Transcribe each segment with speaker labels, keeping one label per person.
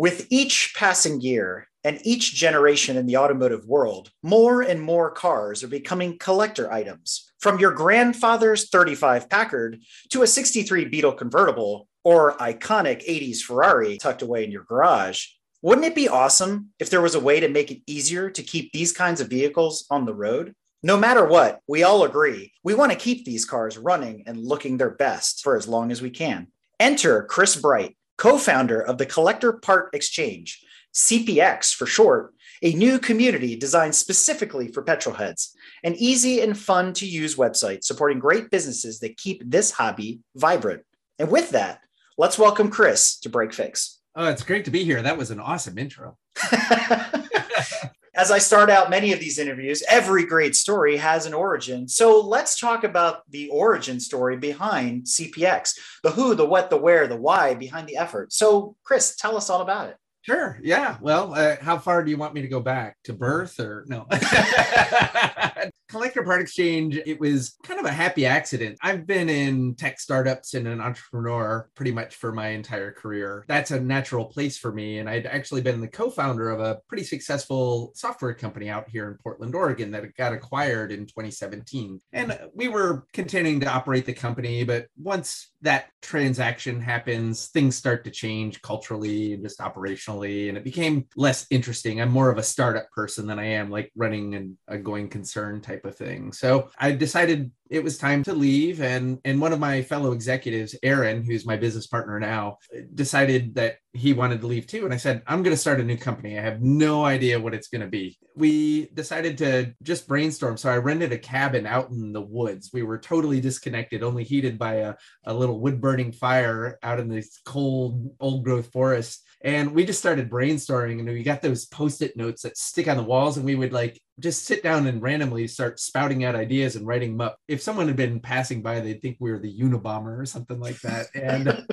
Speaker 1: With each passing year and each generation in the automotive world, more and more cars are becoming collector items. From your grandfather's 35 Packard to a 63 Beetle convertible or iconic 80s Ferrari tucked away in your garage, wouldn't it be awesome if there was a way to make it easier to keep these kinds of vehicles on the road? No matter what, we all agree we want to keep these cars running and looking their best for as long as we can. Enter Chris Bright, co founder of the Collector Part Exchange, CPX for short, a new community designed specifically for petrolheads, an easy and fun to use website supporting great businesses that keep this hobby vibrant. And with that, let's welcome Chris to Break Fix.
Speaker 2: Oh, it's great to be here. That was an awesome intro.
Speaker 1: As I start out many of these interviews, every great story has an origin. So let's talk about the origin story behind CPX the who, the what, the where, the why behind the effort. So, Chris, tell us all about it.
Speaker 2: Sure. Yeah. Well, uh, how far do you want me to go back to birth or no? Collector Part Exchange, it was kind of a happy accident. I've been in tech startups and an entrepreneur pretty much for my entire career. That's a natural place for me. And I'd actually been the co founder of a pretty successful software company out here in Portland, Oregon that got acquired in 2017. And we were continuing to operate the company. But once that transaction happens, things start to change culturally and just operationally. And it became less interesting. I'm more of a startup person than I am like running an, a going concern type type of thing. So I decided it was time to leave and and one of my fellow executives aaron who's my business partner now decided that he wanted to leave too and i said i'm going to start a new company. I have no idea what it's going to be. We decided to just brainstorm. So i rented a cabin out in the woods. We were totally disconnected only heated by a, a little wood burning fire out in this cold old growth forest and we just started brainstorming and we got those post-it notes that stick on the walls and we would like just sit down and randomly start spouting out ideas and writing them up if if someone had been passing by, they'd think we were the Unabomber or something like that. And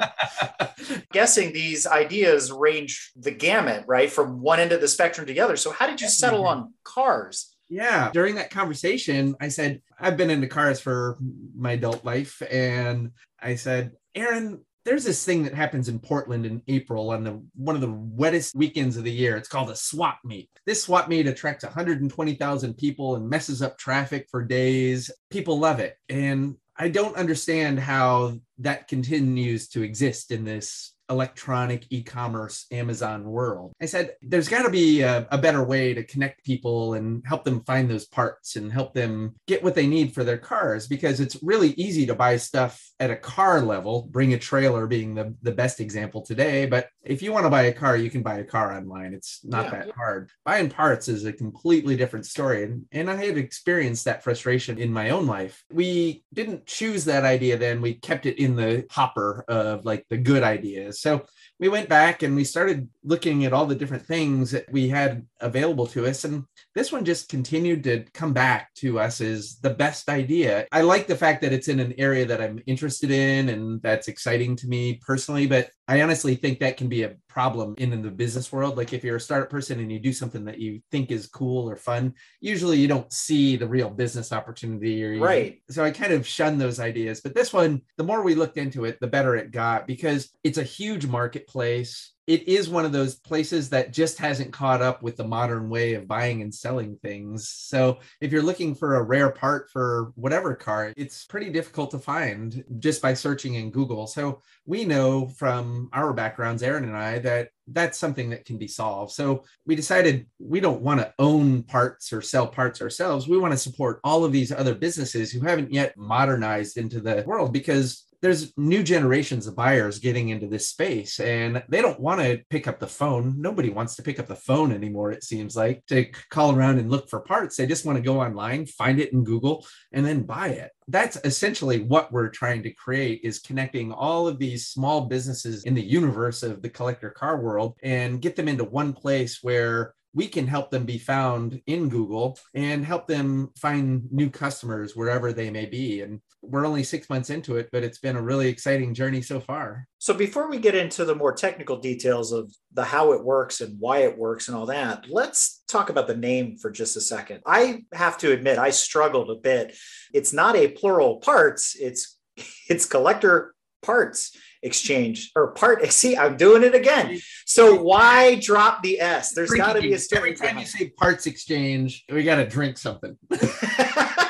Speaker 1: guessing these ideas range the gamut, right, from one end of the spectrum to the other. So, how did you settle mm-hmm. on cars?
Speaker 2: Yeah. During that conversation, I said, I've been into cars for my adult life. And I said, Aaron, there's this thing that happens in Portland in April on the one of the wettest weekends of the year. It's called a swap meet. This swap meet attracts 120,000 people and messes up traffic for days. People love it. And I don't understand how that continues to exist in this electronic e-commerce Amazon world. I said, there's got to be a, a, better way to connect people and help them find those parts and help them get what they need for their cars because it's really easy to buy stuff at a car level, bring a trailer being the, the best example today. But if you want to buy a car, you can buy a car online. It's not yeah. that hard. Buying parts is a completely different story. And, and I had experienced that frustration in my own life. We didn't choose that idea then, we kept it in the hopper of like the good ideas so we went back and we started looking at all the different things that we had available to us. And this one just continued to come back to us as the best idea. I like the fact that it's in an area that I'm interested in and that's exciting to me personally, but I honestly think that can be a problem in, in the business world. Like if you're a startup person and you do something that you think is cool or fun, usually you don't see the real business opportunity or
Speaker 1: right.
Speaker 2: So I kind of shun those ideas. But this one, the more we looked into it, the better it got because it's a huge marketplace it is one of those places that just hasn't caught up with the modern way of buying and selling things. So if you're looking for a rare part for whatever car, it's pretty difficult to find just by searching in Google. So we know from our backgrounds, Aaron and I, that that's something that can be solved. So we decided we don't want to own parts or sell parts ourselves. We want to support all of these other businesses who haven't yet modernized into the world because there's new generations of buyers getting into this space and they don't want to pick up the phone. Nobody wants to pick up the phone anymore, it seems like, to call around and look for parts. They just want to go online, find it in Google, and then buy it. That's essentially what we're trying to create is connecting all of these small businesses in the universe of the collector car world and get them into one place where we can help them be found in Google and help them find new customers wherever they may be. And we're only six months into it, but it's been a really exciting journey so far.
Speaker 1: So before we get into the more technical details of the how it works and why it works and all that, let's talk about the name for just a second. I have to admit I struggled a bit. It's not a plural parts, it's it's collector parts exchange or part see i'm doing it again. So why drop the s? There's got to be a story
Speaker 2: every time you say parts exchange we got to drink something.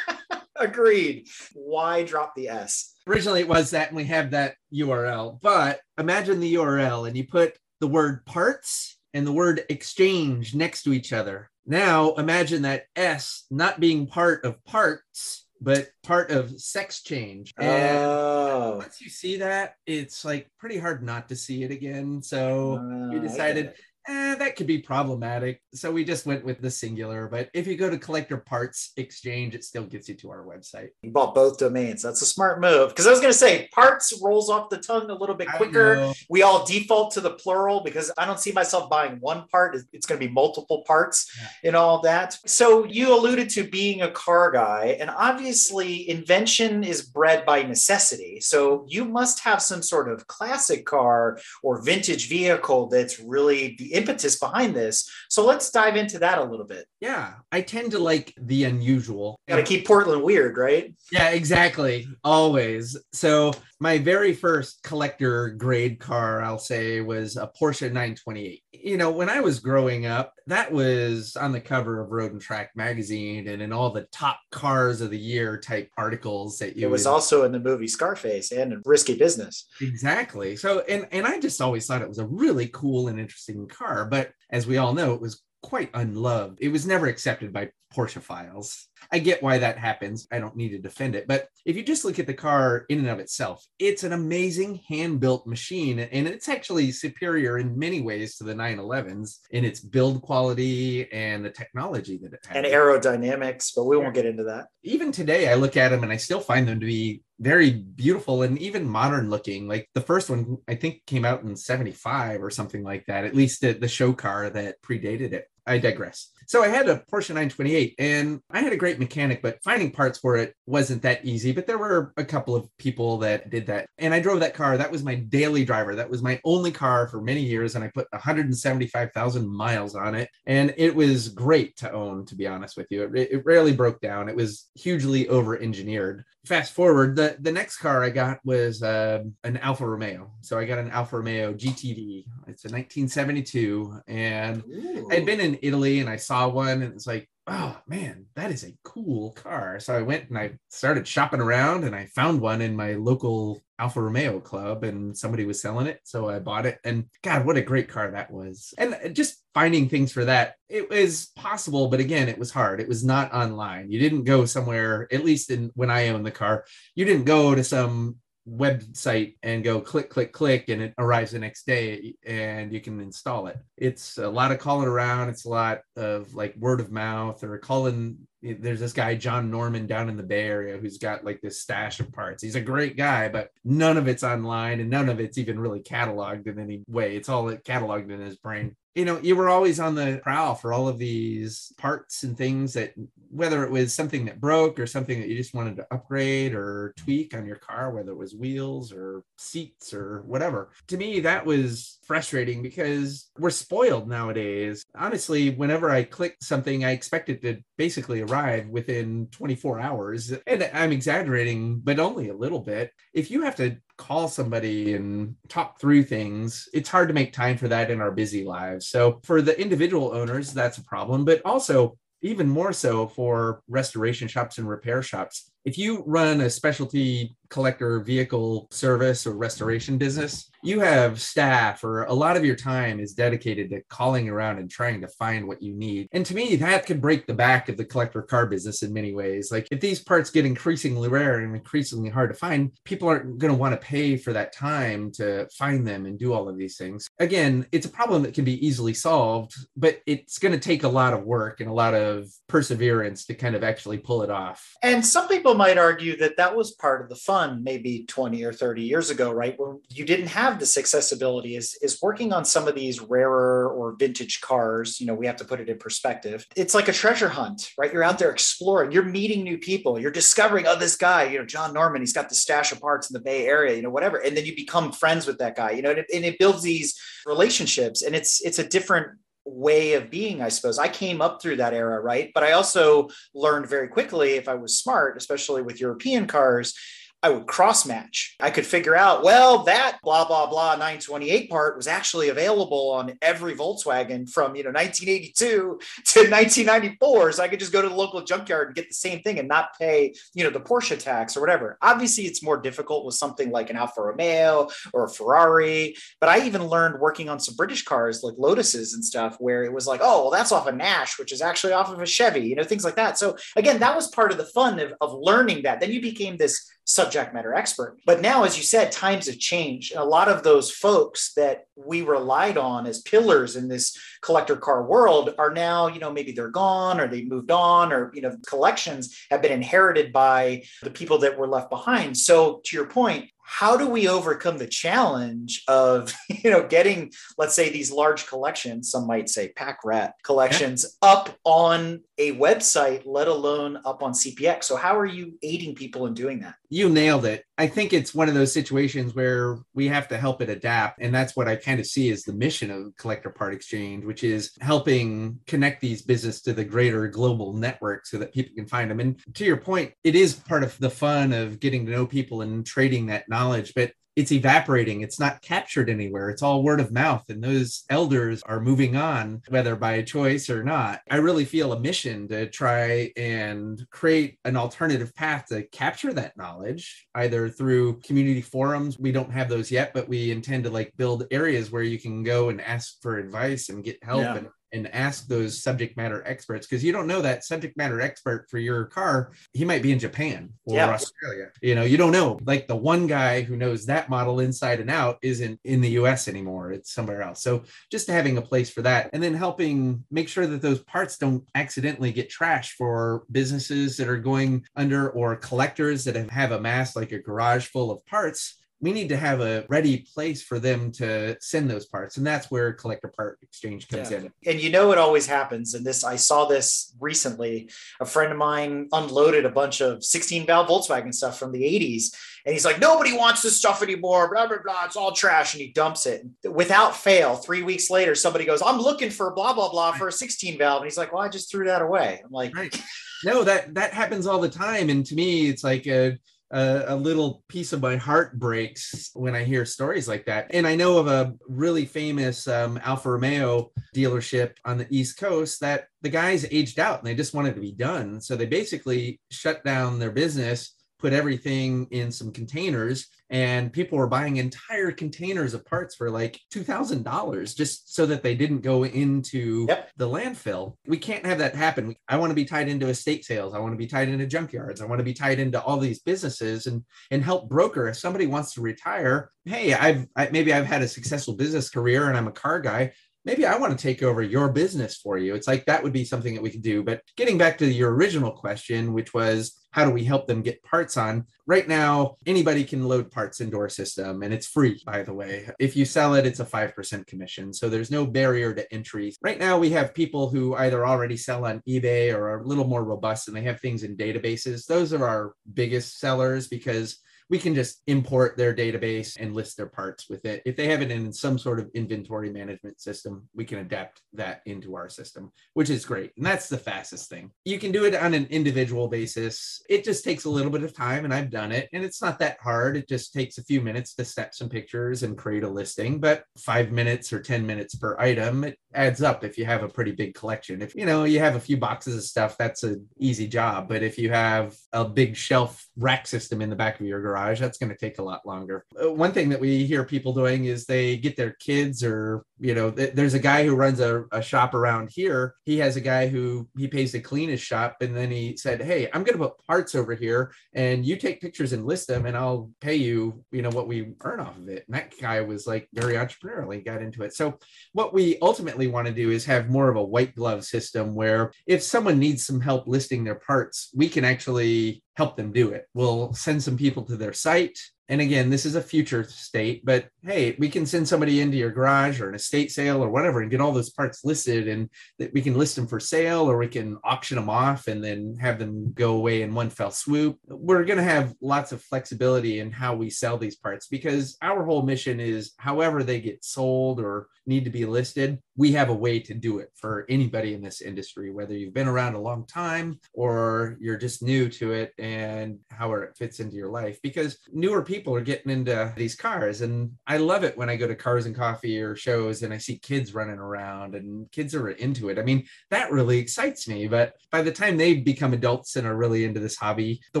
Speaker 1: Agreed. Why drop the s?
Speaker 2: Originally it was that and we have that url but imagine the url and you put the word parts and the word exchange next to each other. Now imagine that s not being part of parts but part of sex change. And
Speaker 1: oh.
Speaker 2: once you see that, it's like pretty hard not to see it again. So we
Speaker 1: Uh, I
Speaker 2: decided
Speaker 1: get it.
Speaker 2: Eh, that could be problematic. So we just went with the singular. But if you go to collector parts exchange, it still gets you to our website.
Speaker 1: You bought both domains. That's a smart move. Because I was going to say, parts rolls off the tongue a little bit quicker. We all default to the plural because I don't see myself buying one part. It's- going to be multiple parts and all that. So you alluded to being a car guy, and obviously, invention is bred by necessity. So you must have some sort of classic car or vintage vehicle that's really the impetus behind this. So let's dive into that a little bit.
Speaker 2: Yeah, I tend to like the unusual.
Speaker 1: Got to keep Portland weird, right?
Speaker 2: Yeah, exactly. Always. So my very first collector grade car, I'll say, was a Porsche 928. You know, when I was growing up, that was on the cover of Road and Track magazine and in all the top cars of the year type articles that you
Speaker 1: It was
Speaker 2: would-
Speaker 1: also in the movie Scarface and Risky Business.
Speaker 2: Exactly. So, and and I just always thought it was a really cool and interesting car, but as we all know, it was quite unloved. It was never accepted by Porschephiles. I get why that happens. I don't need to defend it, but if you just look at the car in and of itself, it's an amazing hand-built machine, and it's actually superior in many ways to the 911s in its build quality and the technology that it has
Speaker 1: and aerodynamics, but we won't get into that.
Speaker 2: even today I look at them and I still find them to be very beautiful and even modern looking. Like the first one I think came out in 75 or something like that, at least the, the show car that predated it. I digress. So I had a Porsche 928 and I had a great mechanic, but finding parts for it wasn't that easy. But there were a couple of people that did that. And I drove that car. That was my daily driver. That was my only car for many years. And I put 175,000 miles on it. And it was great to own, to be honest with you. It, it rarely broke down. It was hugely over engineered. Fast forward, the, the next car I got was uh, an Alfa Romeo. So I got an Alfa Romeo GTV. It's a 1972. And I'd been in Italy and I saw one and it's like, oh man, that is a cool car. So I went and I started shopping around and I found one in my local Alfa Romeo club and somebody was selling it. So I bought it. And God, what a great car that was. And just finding things for that, it was possible, but again, it was hard. It was not online. You didn't go somewhere, at least in when I owned the car, you didn't go to some website and go click click click and it arrives the next day and you can install it it's a lot of calling around it's a lot of like word of mouth or calling Eh, there's this guy john norman down in the bay area who's got like this stash of parts. He's a great guy but none of it's online and none of it's even really cataloged in any way. It's all cataloged in his brain you know you were always on the prowl for all of these parts and things that whether it was something that broke or something that you just wanted to upgrade or tweak on your car whether it was wheels or seats or whatever. To me that was frustrating because we're spoiled nowadays. Honestly whenever i click something i expect it to basically arrive within 24 hours. And i'm exaggerating but only a little bit. If you have to call somebody and talk through things, it's hard to make time for that in our busy lives. So for the individual owners, that's a problem, but also even more so for restoration shops and repair shops. If you run a specialty collector vehicle service or restoration business, you have staff or a lot of your time is dedicated to calling around and trying to find what you need. And to me, that could break the back of the collector car business in many ways. Like if these parts get increasingly rare and increasingly hard to find, people aren't going to want to pay for that time to find them and do all of these things. Again, it's a problem that can be easily solved, but it's going to take a lot of work and a lot of perseverance to kind of actually pull it off.
Speaker 1: And some people people might argue that that was part of the fun maybe 20 or 30 years ago, right? When you didn't have this accessibility is, is working on some of these rarer or vintage cars. You know, we have to put it in perspective. It's like a treasure hunt, right? You're out there exploring, you're meeting new people, you're discovering, oh, this guy, you know, John Norman, he's got the stash of parts in the Bay Area, you know, whatever. And then you become friends with that guy, you know, and it, and it builds these relationships and it's, it's a different way of being, I suppose. I came up through that era, right? But I also learned very quickly, if I was smart, especially with European cars, I would cross match. I could figure out, well, that blah, blah, blah 928 part was actually available on every Volkswagen from, you know, 1982 to 1994. So I could just go to the local junkyard and get the same thing and not pay, you know, the Porsche tax or whatever. Obviously, it's more difficult with something like an Alfa Romeo or a Ferrari. But I even learned working on some British cars like Lotuses and stuff where it was like, oh, well, that's off a Nash, which is actually off of a Chevy, you know, things like that. So again, that was part of the fun of, of learning that. Then you became this subject matter expert. But now, as you said, times have changed. a lot of those folks that we relied on as pillars in this collector car world are now, you know, maybe they're gone or they moved on or, you know, collections have been inherited by the people that were left behind. So, to your point, how do we overcome the challenge of you know getting let's say these large collections some might say pack rat collections yeah. up on a website let alone up on cpx so how are you aiding people in doing that
Speaker 2: you nailed it i think it's one of those situations where we have to help it adapt. And that's what i kind of see as the mission of collector part exchange which is helping connect these business to the greater global network so that people can find them. And to your point it is part of the fun of getting to know people and trading that knowledge, but it's evaporating. It's not captured anywhere. It's all word of mouth. And those elders are moving on, whether by choice or not. I really feel a mission to try and create an alternative path to capture that knowledge, either through community forums. We don't have those yet, but we intend to like build areas where you can go and ask for advice and get help yeah. and and ask those subject matter experts because you don't know that subject matter expert for your car he might be in japan or yeah. australia. You know you don't know. Like the one guy who knows that model inside and out isn't in the us anymore it's somewhere else. So just having a place for that and then helping make sure that those parts don't accidentally get trashed for businesses that are going under or collectors that have amassed like a garage full of parts we need to have a ready place for them to send those parts and that's where collector part exchange comes yeah. in
Speaker 1: and you know it always happens and this i saw this recently a friend of mine unloaded a bunch of 16 valve volkswagen stuff from the 80s and he's like nobody wants this stuff anymore blah blah blah it's all trash and he dumps it without fail three weeks later somebody goes i'm looking for blah blah blah for a 16 valve and he's like well i just threw that away i'm like right.
Speaker 2: no that that happens all the time and to me it's like a a, a, little piece of my heart breaks when I hear stories like that. And I know of a really famous um, Alfa Romeo dealership on the East Coast that the guys aged out and they just wanted to be done. So they basically shut down their business put everything in some containers and people were buying entire containers of parts for like $2000 just so that they didn't go into yep. the landfill. We can't have that happen. I want to be tied into estate sales. I want to be tied into junkyards. I want to be tied into all these businesses and and help broker. If somebody wants to retire hey i've I, maybe i've had a successful business career and i'm a car guy maybe I want to take over your business for you. It's like that would be something that we could do. But getting back to your original question, which was how do we help them get parts on? Right now, anybody can load parts into our system and it's free, by the way. If you sell it, it's a 5% commission. So there's no barrier to entry. Right now, we have people who either already sell on eBay or are a little more robust and they have things in databases. Those are our biggest sellers because we can just import their database and list their parts with it. If they have it in some sort of inventory management system, we can adapt that into our system, which is great. And that's the fastest thing. You can do it on an individual basis. It just takes a little bit of time, and I've done it. And it's not that hard. It just takes a few minutes to snap some pictures and create a listing, but five minutes or 10 minutes per item, it adds up if you have a pretty big collection. If you know you have a few boxes of stuff, that's an easy job. But if you have a big shelf rack system in the back of your garage, garage, that's going to take a lot longer. Uh, one thing that we hear people doing is they get their kids or, you know, th- there's a guy who runs a, a shop around here. He has a guy who he pays to clean his shop. And then he said, Hey, I'm going to put parts over here and you take pictures and list them and I'll pay you, you know, what we earn off of it. And that guy was like very entrepreneurially got into it. So what we ultimately want to do is have more of a white glove system where if someone needs some help listing their parts, we can actually help them do it. We'll send some people to their site and again, this is a future state, but hey, we can send somebody into your garage or an estate sale or whatever and get all those parts listed and that we can list them for sale or we can auction them off and then have them go away in one fell swoop. We're going to have lots of flexibility in how we sell these parts because our whole mission is however they get sold or need to be listed, we have a way to do it for anybody in this industry, whether you've been around a long time or you're just new to it and how it fits into your life. Because newer people are getting into these cars. And I love it when I go to cars and coffee or shows and I see kids running around and kids are into it. I mean, that really excites me. But by the time they become adults and are really into this hobby, the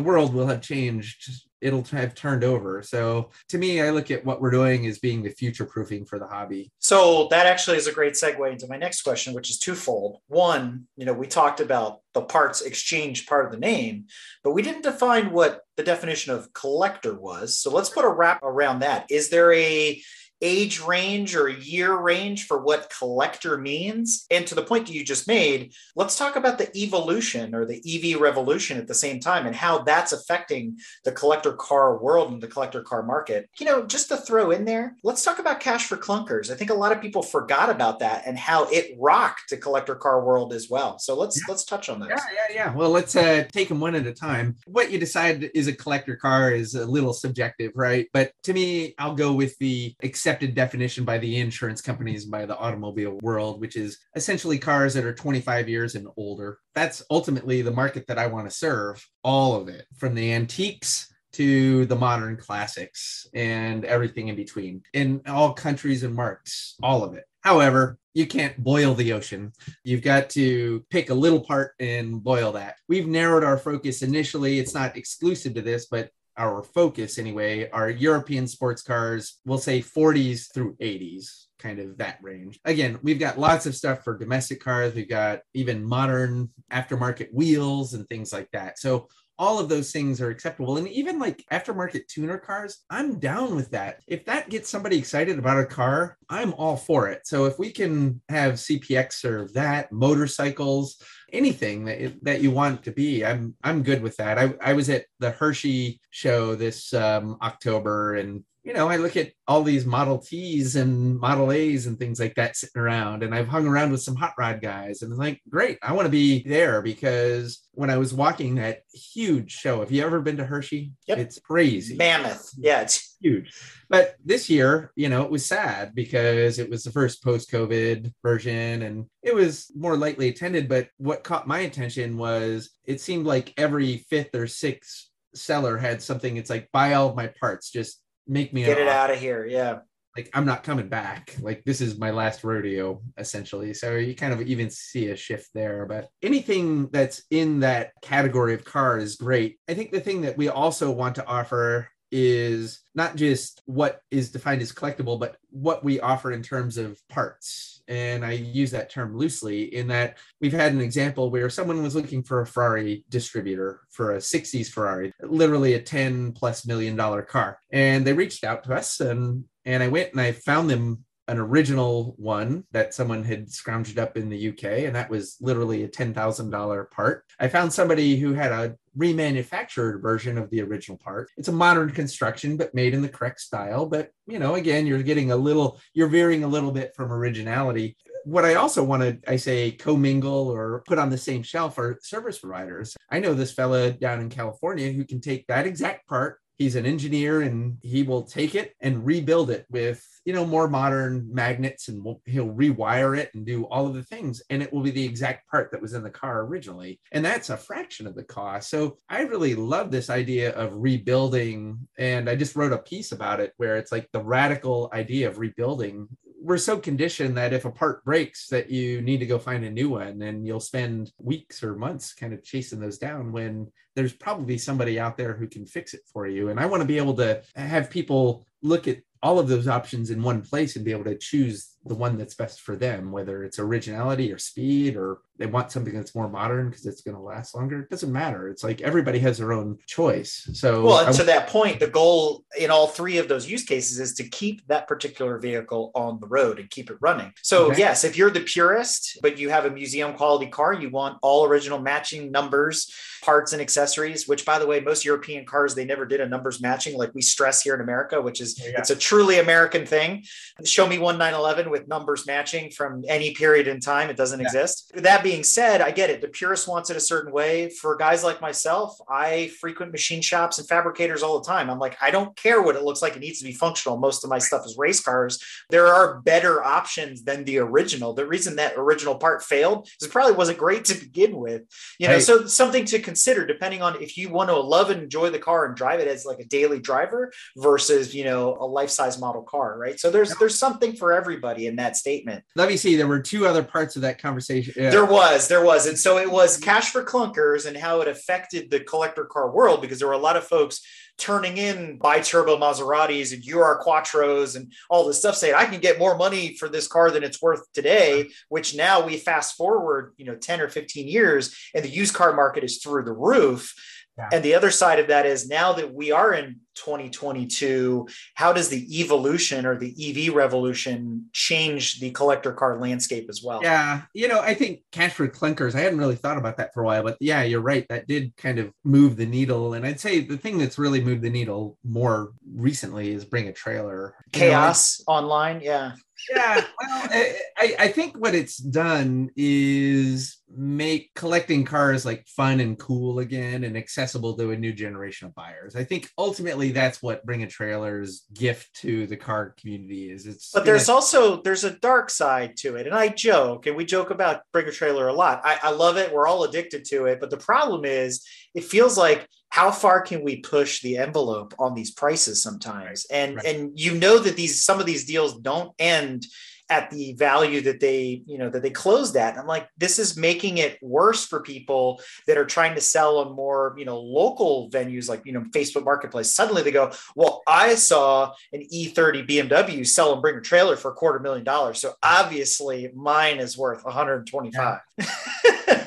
Speaker 2: world will have changed it'll have turned over. So to me, I look at what we're doing as being the future proofing for the hobby.
Speaker 1: So that actually is a great segue into my next question, which is twofold. One, you know, we talked about the parts exchange part of the name, but we didn't define what the definition of collector was. So let's put a wrap around that. Is there a age range or year range for what collector means. And to the point that you just made, let's talk about the evolution or the EV revolution at the same time and how that's affecting the collector car world and the collector car market. You know, just to throw in there, let's talk about cash for clunkers. I think a lot of people forgot about that and how it rocked the collector car world as well. So let's yeah. let's touch on that.
Speaker 2: Yeah, yeah, yeah. Well, let's uh, take them one at a time. What you decide is a collector car is a little subjective, right? But to me, I'll go with the exception accepted definition by the insurance companies by the automobile world, which is essentially cars that are 25 years and older. That's ultimately the market that I want to serve, all of it, from the antiques to the modern classics and everything in between in all countries and marques, all of it. However, you can't boil the ocean. You've got to pick a little part and boil that. We've narrowed our focus initially. It's not exclusive to this, but our focus anyway are European sports cars, we'll say 40s through 80s, kind of that range. Again, we've got lots of stuff for domestic cars. We've got even modern aftermarket wheels and things like that. So all of those things are acceptable. And even like aftermarket tuner cars, I'm down with that. If that gets somebody excited about a car, I'm all for it. So if we can have CPX serve that, motorcycles, anything that, that you want to be, I'm I'm good with that. I, I was at the Hershey show this um, October and you know, I look at all these Model Ts and Model As and things like that sitting around, and I've hung around with some hot rod guys, and I'm like, great, I want to be there because when I was walking that huge show, have you ever been to Hershey?
Speaker 1: Yep.
Speaker 2: It's crazy.
Speaker 1: Mammoth. Yeah, it's
Speaker 2: huge. But this year, you know, it was sad because it was the first post COVID version and it was more lightly attended. But what caught my attention was it seemed like every fifth or sixth seller had something. It's like, buy all of my parts, just make me
Speaker 1: get it out of here. Yeah.
Speaker 2: Like I'm not coming back. Like this is my last rodeo, essentially. So you kind of even see a shift there. But anything that's in that category of car is great. I think the thing that we also want to offer is not just what is defined as collectible, but what we offer in terms of parts. And I use that term loosely in that we've had an example where someone was looking for a Ferrari distributor for a 60s Ferrari, literally a 10 plus million dollar car. And they reached out to us and and I went and I found them an original one that someone had scrounged up in the UK, and that was literally a $10,000 part. I found somebody who had a remanufactured version of the original part. It's a modern construction, but made in the correct style. But, you know, again, you're getting a little, you're veering a little bit from originality. What I also want to, I say, commingle or put on the same shelf are service providers. I know this fella down in California who can take that exact part he's an engineer and he will take it and rebuild it with you know more modern magnets and we'll, he'll rewire it and do all of the things. And it will be the exact part that was in the car originally. And that's a fraction of the cost. So i really love this idea of rebuilding. And i just wrote a piece about it where it's like the radical idea of rebuilding we're so conditioned that if a part breaks that you need to go find a new one and you'll spend weeks or months kind of chasing those down when there's probably somebody out there who can fix it for you. And i want to be able to have people look at all of those options in one place and be able to choose the one that's best for them, whether it's originality or speed, or they want something that's more modern because it's going to last longer. It doesn't matter. It's like everybody has their own choice. So,
Speaker 1: well, and to that point, the goal in all three of those use cases is to keep that particular vehicle on the road and keep it running. So, okay. yes, if you're the purist, but you have a museum quality car, you want all original matching numbers parts and accessories which by the way most european cars they never did a numbers matching like we stress here in america which is yeah. it's a truly american thing show me one 911 with numbers matching from any period in time it doesn't yeah. exist. That being said i get it. The purist wants it a certain way. For guys like myself i frequent machine shops and fabricators all the time. I'm like i don't care what it looks like. It needs to be functional. Most of my stuff is race cars. There are better options than the original. The reason that original part failed is it probably wasn't great to begin with. You know so something to consider depending on if you want to love and enjoy the car and drive it as like a daily driver versus you know a life size model car right? So there's there's something for everybody in that statement
Speaker 2: let me see there were two other parts of that conversation
Speaker 1: yeah. there was there was and so it was cash for clunkers and how it affected the collector car world because there were a lot of folks turning in bi-turbo Maseratis and UR Quattros and all this stuff saying I can get more money for this car than it's worth today, which now we fast forward, you know, 10 or 15 years and the used car market is through the roof. Yeah. And the other side of that is now that we are in 2022, how does the evolution or the EV revolution change the collector car landscape as well?
Speaker 2: Yeah, you know, I think cash for clunkers, I hadn't really thought about that for a while, but yeah, you're right. That did kind of move the needle. And I'd say the thing that's really moved the needle more recently is bring a trailer.
Speaker 1: Chaos you know, online. Yeah.
Speaker 2: yeah. Well, I, I think what it's done is make collecting cars like fun and cool again and accessible to a new generation of buyers. I think ultimately that's what bring a trailer's gift to the car community is. It's
Speaker 1: but there's know, also there's a dark side to it, and I joke and we joke about bring a trailer a lot. I, I love it. We're all addicted to it, but the problem is it feels like how far can we push the envelope on these prices sometimes and right. and you know that these some of these deals don't end at the value that they you know that they closed at. I'm like this is making it worse for people that are trying to sell on more you know local venues like you know facebook marketplace. Suddenly they go well i saw an e30 bmw sell and bring a trailer for a quarter million dollars. So obviously mine is worth 125 yeah.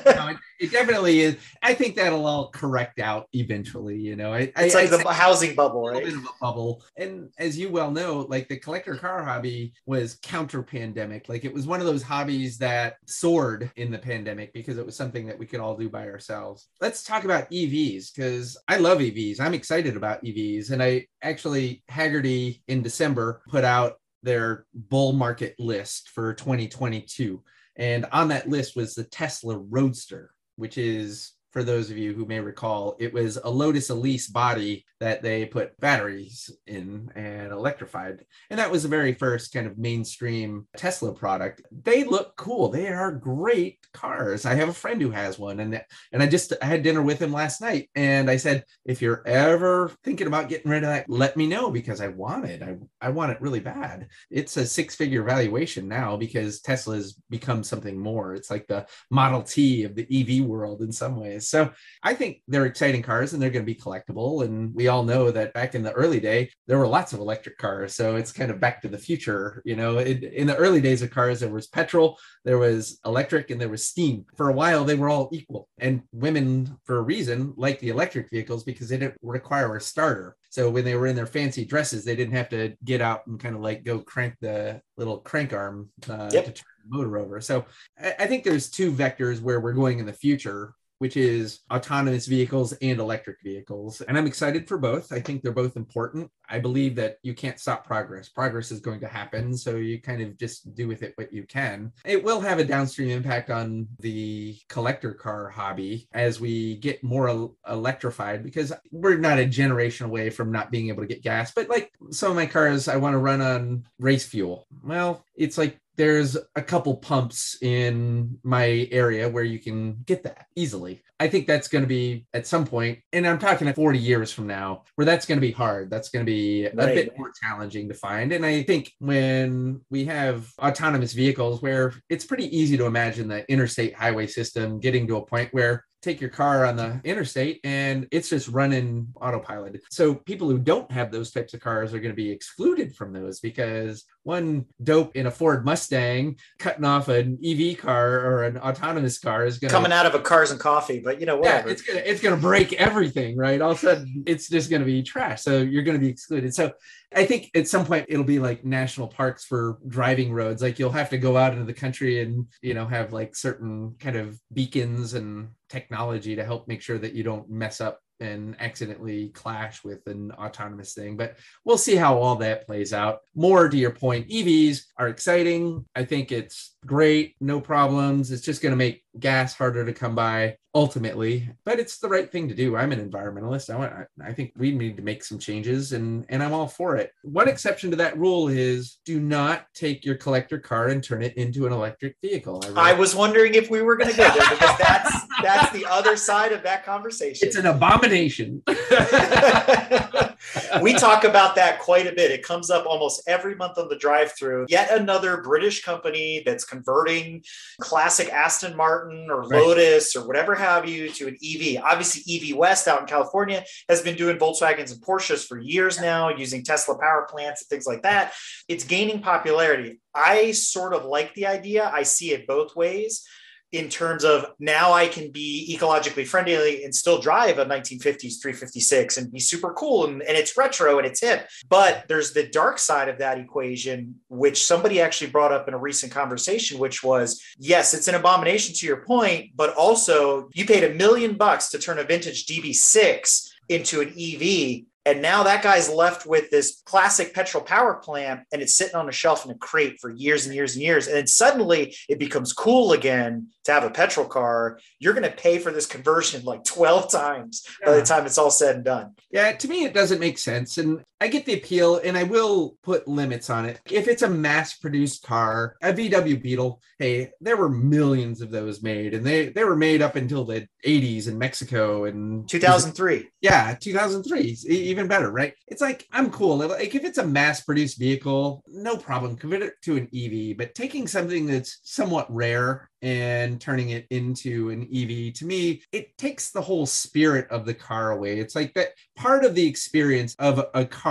Speaker 2: no, it, it, definitely is. I think that'll all correct out eventually. You know,
Speaker 1: I, it's I, like I, the housing bubble, right? A bit of a
Speaker 2: bubble. And as you well know, like the collector car hobby was counter pandemic. Like it was one of those hobbies that soared in the pandemic because it was something that we could all do by ourselves. Let's talk about EVs because I love EVs. I'm excited about EVs, and I actually Hagerty in December put out their bull market list for 2022 and on that list was the Tesla Roadster, which is for those of you who may recall, it was a Lotus Elise body that they put batteries in and electrified. And that was the very first kind of mainstream Tesla product. They look cool. They are great cars. I have a friend who has one and and I just I had dinner with him last night and I said, if you're ever thinking about getting rid of that, let me know because I want it. I, I want it really bad. It's a six-figure valuation now because Tesla's become something more. It's like the Model T of the EV world in some ways. So I think they're exciting cars and they're going to be collectible. And we all know that back in the early day, there were lots of electric cars. So it's kind of back to the future. You know, it, in the early days of cars, there was petrol, there was electric, and there was steam. For a while, they were all equal. And women, for a reason, like the electric vehicles because they didn't require a starter. So when they were in their fancy dresses, they didn't have to get out and kind of like go crank the little crank arm uh, yep. to turn the motor over. So I, I think there's two vectors where we're going in the future which is autonomous vehicles and electric vehicles. And I'm excited for both. I think they're both important. I believe that you can't stop progress. Progress is going to happen. So you kind of just do with it what you can. It will have a downstream impact on the collector car hobby as we get more electrified because we're not a generation away from not being able to get gas. But like some of my cars, I want to run on race fuel. Well, it's like there's a couple pumps in my area where you can get that easily. I think that's going to be at some point, and I'm talking 40 years from now, where that's going to be hard. That's going to be a bit more challenging to find. And I think when we have autonomous vehicles, where it's pretty easy to imagine the interstate highway system getting to a point where take your car on the interstate and it's just running autopilot. So people who don't have those types of cars are going to be excluded from those because one dope in a Ford Mustang cutting off an EV car or an autonomous car is going to
Speaker 1: coming out of a cars and coffee, but you know whatever.
Speaker 2: Yeah, it's gonna it's gonna break everything, right? All of a sudden, it's just gonna be trash. So you're gonna be excluded. So I think at some point it'll be like national parks for driving roads. Like you'll have to go out into the country and you know have like certain kind of beacons and technology to help make sure that you don't mess up and accidentally clash with an autonomous thing. But we'll see how all that plays out. More to your point, EVs are exciting. I think it's great, no problems. It's just going to make gas harder to come by ultimately, but it's the right thing to do. I'm an environmentalist. I want I think we need to make some changes and and I'm all for it. One exception to that rule is do not take your collector car and turn it into an electric vehicle.
Speaker 1: I, I was wondering if we were going to go there because that's that's the other side of that conversation.
Speaker 2: It's an abomination.
Speaker 1: we talk about that quite a bit. It comes up almost every month on the drive-through. Yet another British company that's converting classic Aston Martin or Lotus right. or whatever have you to an EV. Obviously, EV West out in California has been doing Volkswagens and Porsches for years now, using Tesla power plants and things like that. It's gaining popularity. I sort of like the idea. I see it both ways in terms of now I can be ecologically friendly and still drive a 1950s 356 and be super cool and, and it's retro and it's hip. But there's the dark side of that equation, which somebody actually brought up in a recent conversation, which was yes, it's an abomination to your point, but also you paid a million bucks to turn a vintage DB6 into an EV and now that guy's left with this classic petrol power plant and it's sitting on a shelf in a crate for years and years and years. And then suddenly it becomes cool again to have a petrol car. You're going to pay for this conversion like 12 times yeah. by the time it's all said and done.
Speaker 2: Yeah, to me, it doesn't make sense. And I get the appeal and I will put limits on it. If it's a mass produced car, a VW Beetle, hey, there were millions of those made and they, they were made up until the 80s in Mexico and
Speaker 1: 2003.
Speaker 2: Yeah, 2003 even better, right? It's like I'm cool. Like if it's a mass-produced vehicle, no problem. Convert it to an EV. But taking something that's somewhat rare and turning it into an EV, to me, it takes the whole spirit of the car away. It's like that part of the experience of a car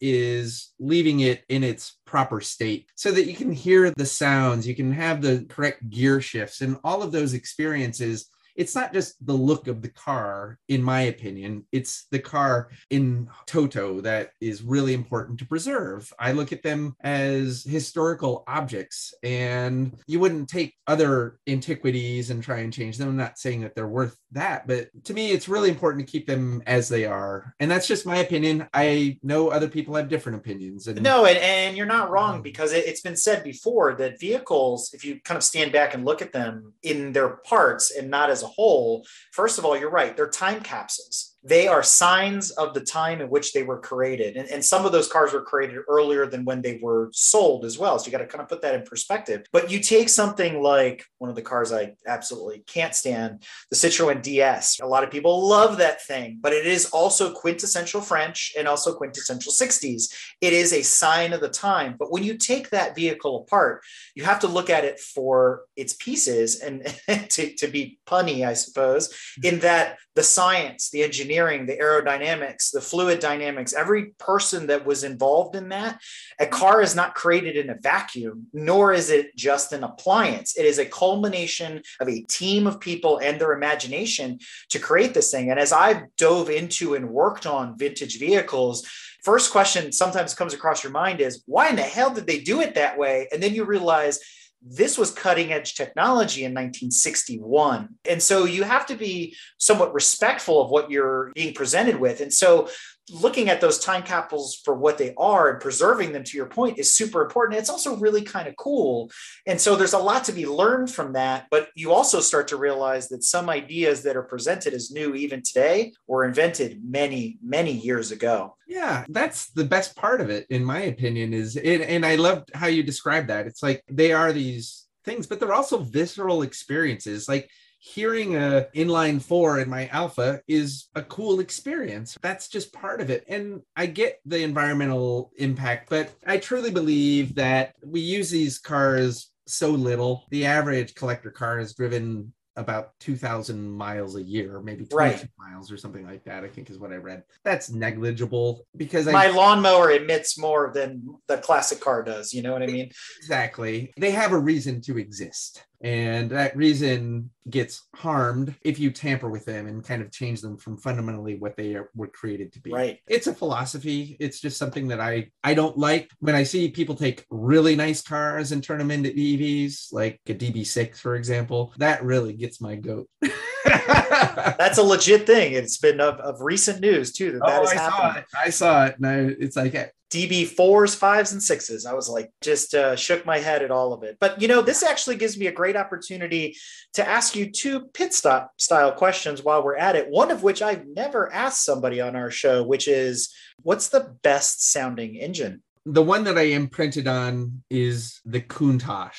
Speaker 2: is leaving it in its proper state so that you can hear the sounds, you can have the correct gear shifts, and all of those experiences it's not just the look of the car, in my opinion, it's the car in toto that is really important to preserve. I look at them as historical objects, and you wouldn't take other antiquities and try and change them. I'm not saying that they're worth that, but to me, it's really important to keep them as they are. And that's just my opinion. I know other people have different opinions.
Speaker 1: And no, and, and you're not wrong um, because it, it's been said before that vehicles, if you kind of stand back and look at them in their parts and not as a whole, first of all, you're right, they're time capsules they are signs of the time in which they were created. And, and, some of those cars were created earlier than when they were sold as well. So you got to kind of put that in perspective. But you take something like one of the cars I absolutely can't stand, the Citroen DS. A lot of people love that thing, but it is also quintessential French and also quintessential 60s. It is a sign of the time. But when you take that vehicle apart, you have to look at it for its pieces and to, to be punny, I suppose, in that the science, the engineering, the aerodynamics, the fluid dynamics, every person that was involved in that, a car is not created in a vacuum, nor is it just an appliance. It is a culmination of a team of people and their imagination to create this thing. And as I've dove into and worked on vintage vehicles, first question sometimes comes across your mind is why in the hell did they do it that way? And then you realize this was cutting edge technology in 1961. And so you have to be somewhat respectful of what you're being presented with. And so looking at those time capsules for what they are and preserving them to your point is super important. It's also really kind of cool. And so there's a lot to be learned from that. But you also start to realize that some ideas that are presented as new even today were invented many, many years ago.
Speaker 2: Yeah, that's the best part of it, in my opinion, is it. And I loved how you described that. It's like they are these things, but they're also visceral experiences. Like hearing a inline four in my Alfa is a cool experience that's just part of it and i get the environmental impact but i truly believe that we use these cars so little the average collector car is driven about 2,000 miles a year, maybe 22
Speaker 1: Right.
Speaker 2: miles or something like that, I think is what I read. That's negligible because I
Speaker 1: My lawnmower emits more than the classic car does. You know what I mean?
Speaker 2: Exactly. They have a reason to exist. And that reason gets harmed if you tamper with them and kind of change them from fundamentally what they are, were created to be.
Speaker 1: Right.
Speaker 2: It's a philosophy. It's just something that I I don't like when I see people take really nice cars and turn them into EVs, like a DB6, for example. That really gets my goat.
Speaker 1: That's a legit thing. It's been of, of recent news too that that
Speaker 2: oh,
Speaker 1: is
Speaker 2: I saw
Speaker 1: happening.
Speaker 2: it. I saw it. And I, it's like,
Speaker 1: DB fours, fives, and sixes. I was like, just uh, shook my head at all of it. But you know, this actually gives me a great opportunity to ask you two pit stop style questions while we're at it. One of which I've never asked somebody on our show, which is, what's the best sounding engine?
Speaker 2: the one that I imprinted on is the Countach.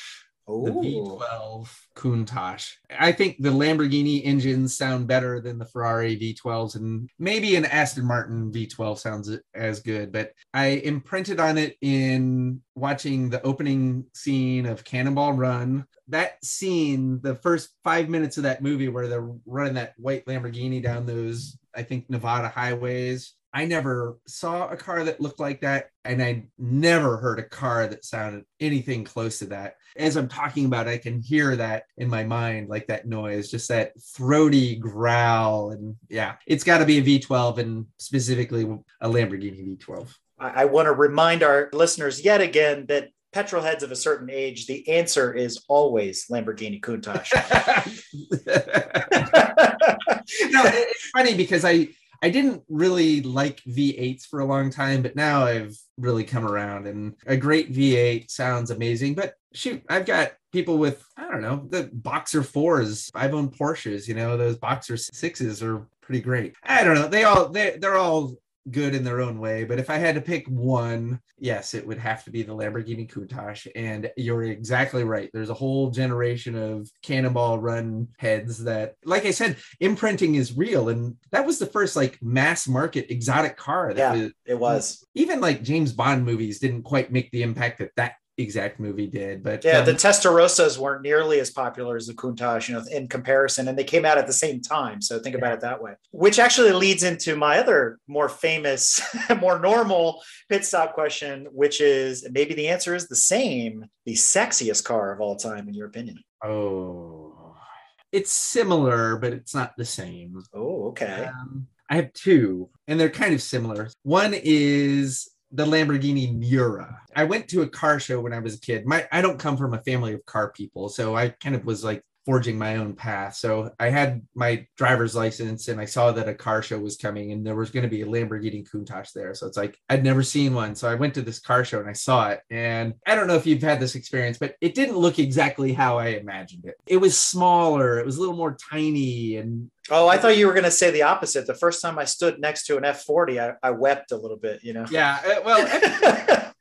Speaker 2: the V12 Countach. I think the Lamborghini engines sound better than the Ferrari V12s, and maybe an Aston Martin V12 sounds as good. But I imprinted on it in watching the opening scene of Cannonball Run. That scene, the first five minutes of that movie where they're running that white Lamborghini down those, I think, Nevada highways. I never saw a car that looked like that, and I never heard a car that sounded anything close to that. As I'm talking about, it, I can hear that in my mind, like that noise, just that throaty growl. And yeah, it's got to be a V12 and specifically a Lamborghini V12.
Speaker 1: I, I want to remind our listeners yet again that petrol heads of a certain age, the answer is always Lamborghini Countach.
Speaker 2: no, it's funny because I I didn't really like V8s for a long time, but now I've really come around and a great V8 sounds amazing. But shoot, I've got people with I don't know the Boxer fours. I've owned Porsches. You know those Boxer sixes are pretty great. I don't know. They all they they're all good in their own way. But if I had to pick one, yes, it would have to be the Lamborghini Countach. And you're exactly right. There's a whole generation of cannonball run heads that, like I said, imprinting is real. And that was the first like mass market exotic car that
Speaker 1: Yeah.
Speaker 2: was
Speaker 1: it was.
Speaker 2: even like James Bond movies didn't quite make the impact that that exact movie did. But
Speaker 1: Yeah,
Speaker 2: um,
Speaker 1: the Testarossas weren't nearly as popular as the Countach, you know, in comparison, and they came out at the same time. So think about it that way. Which actually leads into my other more famous, more normal pit stop question, which is maybe the answer is the same: the sexiest car of all time, in your opinion.
Speaker 2: oh, it's similar, but it's not the same.
Speaker 1: Oh, okay.
Speaker 2: Um, I have two, and they're kind of similar. One is the Lamborghini Miura. I went to a car show when I was a kid. My I don't come from a family of car people, so I kind of was like forging my own path. So I had my driver's license and I saw that a car show was coming and there was going to be a Lamborghini Countach there. So it's like I'd never seen one. So I went to this car show and I saw it. And I don't know if you've had this experience, but it didn't look exactly how I imagined it. It was smaller, it was a little more tiny and
Speaker 1: Oh, I thought you were going to say the opposite. The first time I stood next to an F40, I, I wept a little bit, you know?
Speaker 2: yeah, uh, well,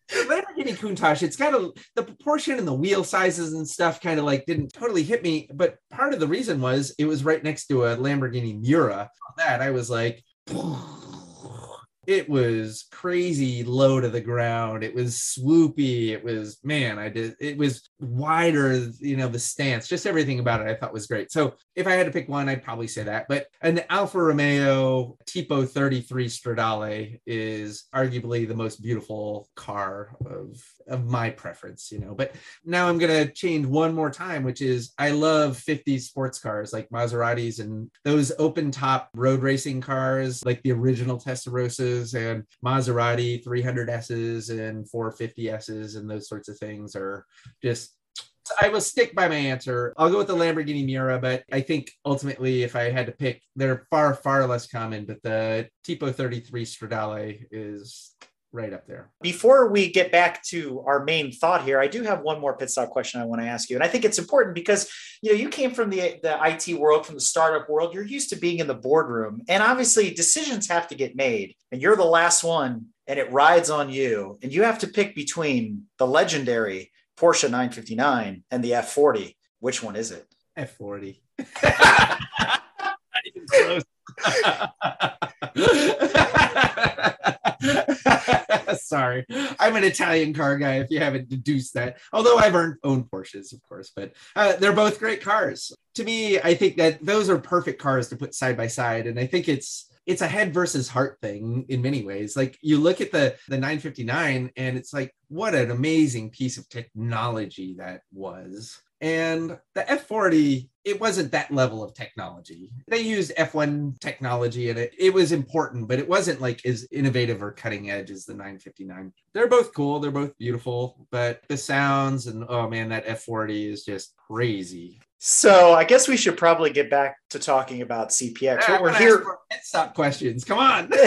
Speaker 2: Lamborghini Countach, it's got a the proportion and the wheel sizes and stuff kind of like didn't totally hit me. But part of the reason was it was right next to a Lamborghini Miura. On that, I was like, it was crazy low to the ground. It was swoopy. It was man, I did it was wider, you know, the stance, just everything about it I thought was great. So if I had to pick one, I'd probably say that. But an Alfa Romeo Tipo 33 Stradale is arguably the most beautiful car of of my preference, you know. But now I'm gonna change one more time, which is I love 50s sports cars like Maseratis and those open top road racing cars, like the original Testarossas and Maserati 300Ss and 450Ss and those sorts of things are just I will stick by my answer. I'll go with the Lamborghini Miura, but I think ultimately, if I had to pick, they're far, far less common. But the Tipo 33 Stradale is right up there.
Speaker 1: Before we get back to our main thought here, I do have one more pit stop question I want to ask you. And I think it's important because you know you came from the, the IT world, from the startup world. You're used to being in the boardroom. And obviously decisions have to get made. And you're the last one, and it rides on you. And you have to pick between the legendary Porsche 959 and the F40. Which one is it?
Speaker 2: F40. Not even close. Sorry, I'm an Italian car guy. If you haven't deduced that, although I've earned, owned Porsches, of course, but uh, they're both great cars. to me, I think that those are perfect cars to put side by side. And I think it's it's a head versus heart thing in many ways. Like you look at the the 959 and it's like what an amazing piece of technology that was. And the F40, it wasn't that level of technology. They used F1 technology and it, it was important, but it wasn't like as innovative or cutting edge as the 959. They're both cool, they're both beautiful, but the sounds and oh man, that F40 is just crazy.
Speaker 1: So I guess we should probably get back to talking about CPX.
Speaker 2: Yeah, we're here. Stop questions. Come on.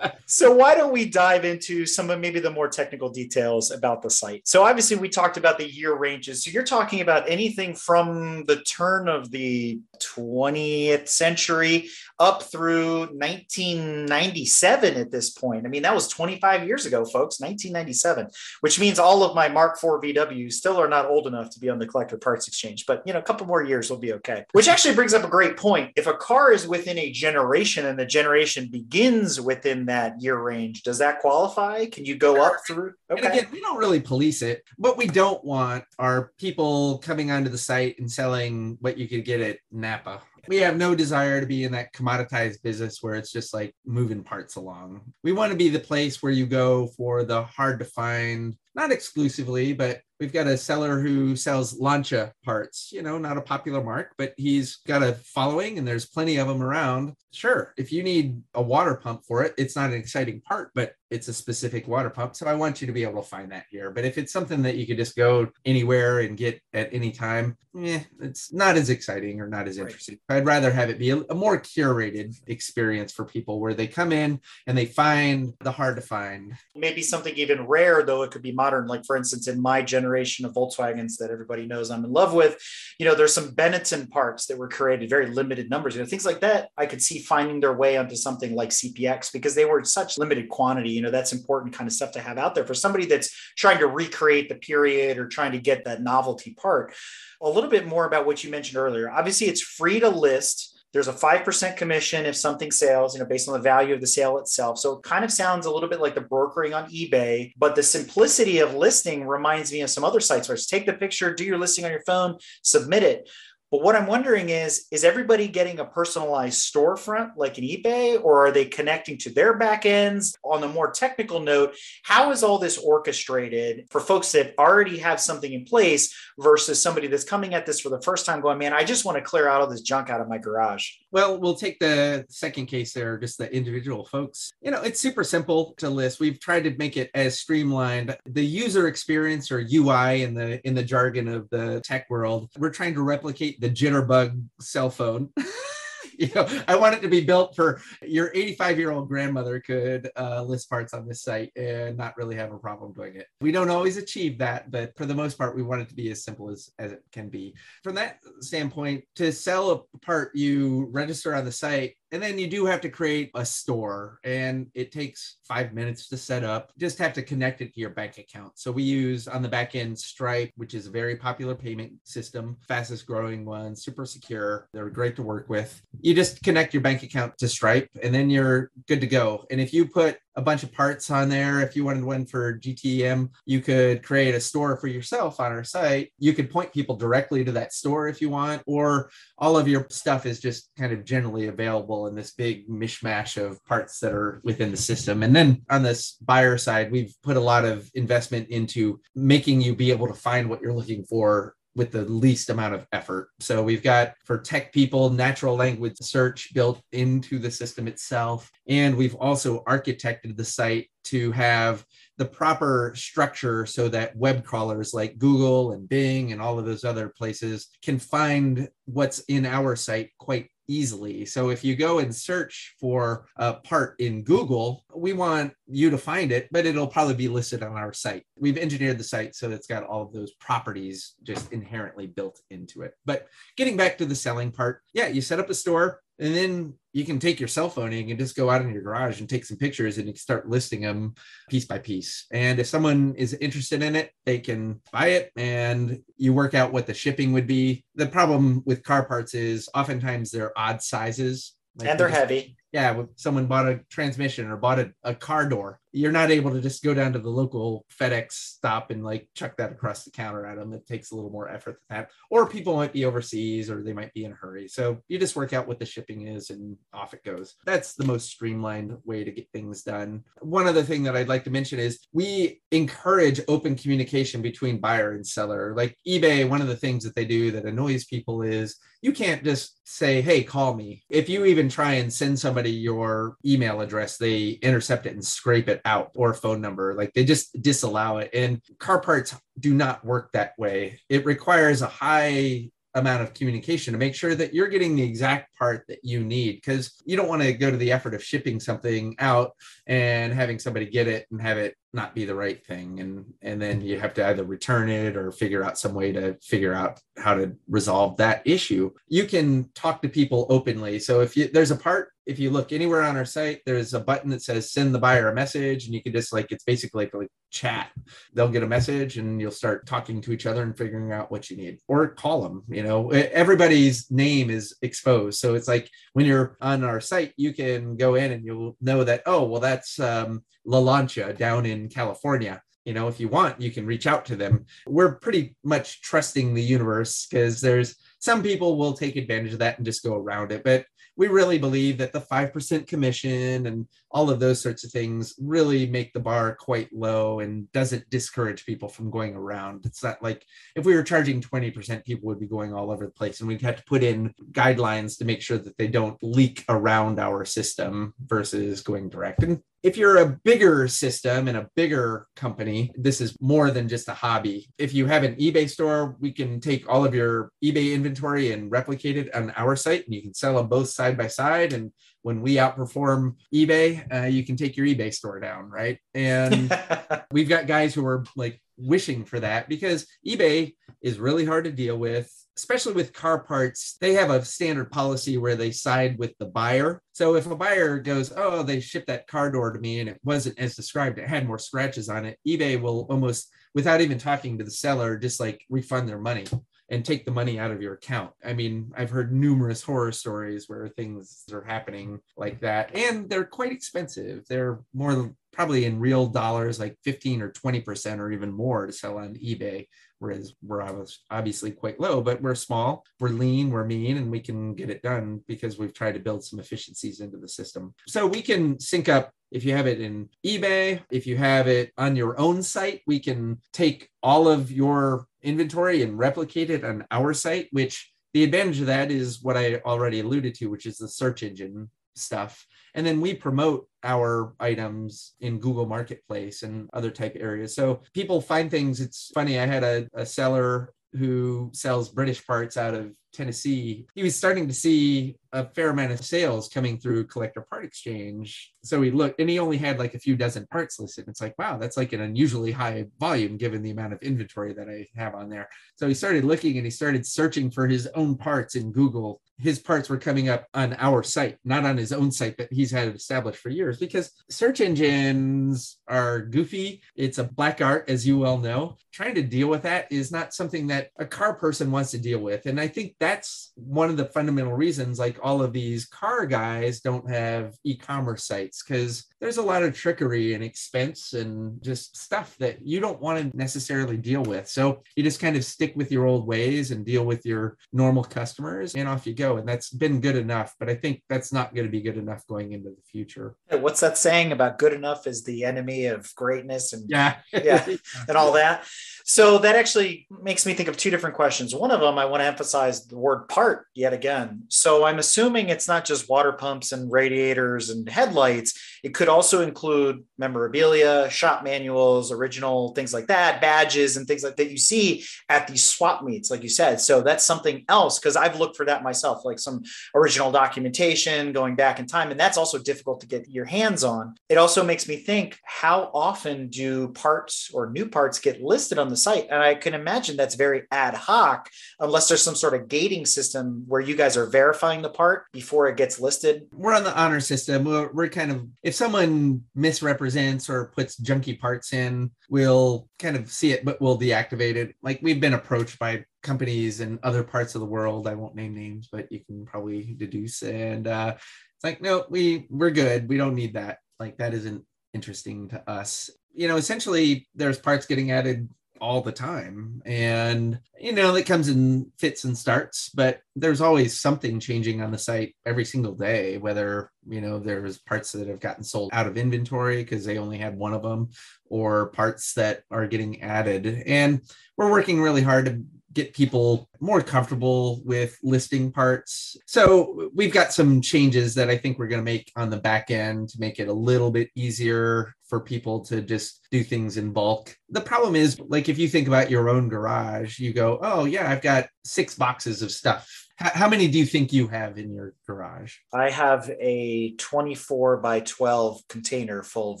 Speaker 1: so why don't we dive into some of maybe the more technical details about the site? So obviously we talked about the year ranges. So you're talking about anything from the turn of the 20th century up through 1997 at this point. I mean, that was 25 years ago, folks, 1997, which means all of my Mark IV VWs still are not old enough to be on the collector parts exchange. But, you know, a couple more years will be okay. Which actually brings up a great point. If a car is within a generation and the generation begins within that year range, does that qualify? Can you go up through?
Speaker 2: Okay. And again, we don't really police it. What we don't want are people coming onto the site and selling what you could get at Napa we have no desire to be in that commoditized business where it's just like moving parts along. We want to be the place where you go for the hard to find, not exclusively, but we've got a seller who sells Lancia parts, you know, not a popular marque, but he's got a following and there's plenty of them around. Sure, if you need a water pump for it, it's not an exciting part, but it's a specific water pump. So I want you to be able to find that here. But if it's something that you could just go anywhere and get at any time, eh, it's not as exciting or not as interesting. Right. I'd rather have it be a, a more curated experience for people where they come in and they find the hard to find.
Speaker 1: Maybe something even rare, though it could be modern. Like, for instance, in my generation of Volkswagens that everybody knows I'm in love with, you know, there's some Benetton parts that were created, very limited numbers. You know, things like that, I could see finding their way onto something like CPX because they were such limited quantity you know that's important kind of stuff to have out there for somebody that's trying to recreate the period or trying to get that novelty part a little bit more about what you mentioned earlier obviously it's free to list there's a 5% commission if something sells, you know, based on the value of the sale itself. So it kind of sounds a little bit like the brokering on eBay, but the simplicity of listing reminds me of some other sites where it's take the picture, do your listing on your phone, submit it. But what I'm wondering is, is everybody getting a personalized storefront like an eBay, or are they connecting to their backends? On the more technical note, how is all this orchestrated for folks that already have something in place versus somebody that's coming at this for the first time going, man, I just want to clear out all this junk out of my garage?
Speaker 2: Well, we'll take the second case there, just the individual folks. You know, it's super simple to list. We've tried to make it as streamlined. The user experience or UI in the in the jargon of the tech world, we're trying to replicate the jitterbug cell phone. you know, I want it to be built for your 85 year old grandmother could uh, list parts on this site and not really have a problem doing it. We don't always achieve that, but for the most part, we want it to be as simple as, as it can be. From that standpoint, to sell a part, you register on the site and then you do have to create a store, and it takes five minutes to set up. Just have to connect it to your bank account. So we use on the back end Stripe, which is a very popular payment system, fastest growing one, super secure. They're great to work with. You just connect your bank account to Stripe, and then you're good to go. And if you put a bunch of parts on there. If you wanted one for GTM, you could create a store for yourself on our site. You could point people directly to that store if you want, or all of your stuff is just kind of generally available in this big mishmash of parts that are within the system. And then on this buyer side, we've put a lot of investment into making you be able to find what you're looking for with the least amount of effort. So we've got for tech people natural language search built into the system itself. And we've also architected the site to have the proper structure so that web crawlers like Google and Bing and all of those other places can find what's in our site quite easily. So if you go and search for a part in Google, we want you to find it, but it'll probably be listed on our site. We've engineered the site so it's got all of those properties just inherently built into it. But getting back to the selling part, yeah, you set up a store, and then you can take your cell phone and you can just go out in your garage and take some pictures and you can start listing them piece by piece. And if someone is interested in it, they can buy it and you work out what the shipping would be. The problem with car parts is oftentimes they're odd sizes.
Speaker 1: Like and they're heavy.
Speaker 2: Yeah, someone bought a transmission or bought a, a car door, you're not able to just go down to the local FedEx stop and like chuck that across the counter at them. It takes a little more effort than that. Or people might be overseas or they might be in a hurry. So you just work out what the shipping is and off it goes. That's the most streamlined way to get things done. One other thing that I'd like to mention is we encourage open communication between buyer and seller. Like eBay, one of the things that they do that annoys people is you can't just say, hey, call me. If you even try and send somebody your email address, they intercept it and scrape it out or phone number. Like they just disallow it. And car parts do not work that way. It requires a high amount of communication to make sure that you're getting the exact part that you need because you don't want to go to the effort of shipping something out and having somebody get it and have it not be the right thing and and then you have to either return it or figure out some way to figure out how to resolve that issue. You can talk to people openly. So if you there's a part if you look anywhere on our site there's a button that says send the buyer a message and you can just like it's basically like, like chat. They'll get a message and you'll start talking to each other and figuring out what you need or call them you know? Everybody's name is exposed so it's like when you're on our site you can go in and you'll know that oh well that's um, La Lancia down in California. You know, if you want, you can reach out to them. We're pretty much trusting the universe because there's some people will take advantage of that and just go around it. But we really believe that the 5% commission and all of those sorts of things really make the bar quite low and doesn't discourage people from going around. It's not like if we were charging 20%, people would be going all over the place and we'd have to put in guidelines to make sure that they don't leak around our system versus going direct. And if you're a bigger system and a bigger company, this is more than just a hobby. If you have an eBay store, we can take all of your eBay inventory and replicate it on our site, and you can sell them both side by side. And when we outperform eBay, uh, you can take your eBay store down, right? And we've got guys who are like wishing for that because eBay is really hard to deal with especially with car parts, they have a standard policy where they side with the buyer. So if a buyer goes, Oh, they shipped that car door to me and it wasn't as described, it had more scratches on it, eBay will almost, without even talking to the seller, just like refund their money and take the money out of your account. I mean, I've heard numerous horror stories where things are happening like that, and they're quite expensive. They're more probably in real dollars, like 15 or 20% or even more to sell on eBay whereas we're obviously quite low, but we're small, we're lean, we're mean, and we can get it done because we've tried to build some efficiencies into the system. So we can sync up if you have it in eBay, if you have it on your own site, we can take all of your inventory and replicate it on our site, which the advantage of that is what I already alluded to, which is the search engine stuff and then we promote our items in google marketplace and other type areas so people find things it's funny i had a, a seller who sells british parts out of Tennessee, he was starting to see a fair amount of sales coming through collector part exchange. So he looked and he only had like a few dozen parts listed. It's like, wow, that's like an unusually high volume given the amount of inventory that I have on there. So he started looking and he started searching for his own parts in Google. His parts were coming up on our site, not on his own site, but he's had it established for years because search engines are goofy. It's a black art, as you well know. Trying to deal with that is not something that a car person wants to deal with. And I think that's one of the fundamental reasons like all of these car guys don't have e-commerce sites because there's a lot of trickery and expense and just stuff that you don't want to necessarily deal with. So you just kind of stick with your old ways and deal with your normal customers and off you go. And that's been good enough but i think that's not going to be good enough going into the future.
Speaker 1: What's that saying about good enough is the enemy of greatness and
Speaker 2: yeah.
Speaker 1: yeah and all that so that actually makes me think of two different questions. One of them, I want to emphasize the word part yet again. So I'm assuming it's not just water pumps and radiators and headlights. It could also include memorabilia, shop manuals, original things like that, badges and things like that you see at these swap meets, like you said. So that's something else because I've looked for that myself, like some original documentation going back in time. And that's also difficult to get your hands on. It also makes me think how often do parts or new parts get listed on the the site. And I can imagine that's very ad hoc unless there's some sort of gating system where you guys are verifying the part before it gets listed.
Speaker 2: We're on the honor system. We're, we're kind of, if someone misrepresents or puts junky parts in, we'll kind of see it, but we'll deactivate it. Like we've been approached by companies in other parts of the world. I won't name names, but you can probably deduce. And uh, it's like, no, we we're good. We don't need that. Like that isn't interesting to us. You know, essentially, there's parts getting added all the time. And, you know, it comes in fits and starts, but there's always something changing on the site every single day, whether, you know, there's parts that have gotten sold out of inventory because they only had one of them or parts that are getting added. And we're working really hard to get people more comfortable with listing parts. So we've got some changes that I think we're going to make on the back end to make it a little bit easier for people to just do things in bulk. The problem is like if you think about your own garage, you go, "Oh yeah, I've got 6 boxes of stuff." How many do you think you have in your garage?
Speaker 1: I have a 24 by 12 container full of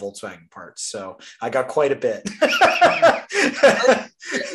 Speaker 1: Volkswagen parts. So I got quite a bit.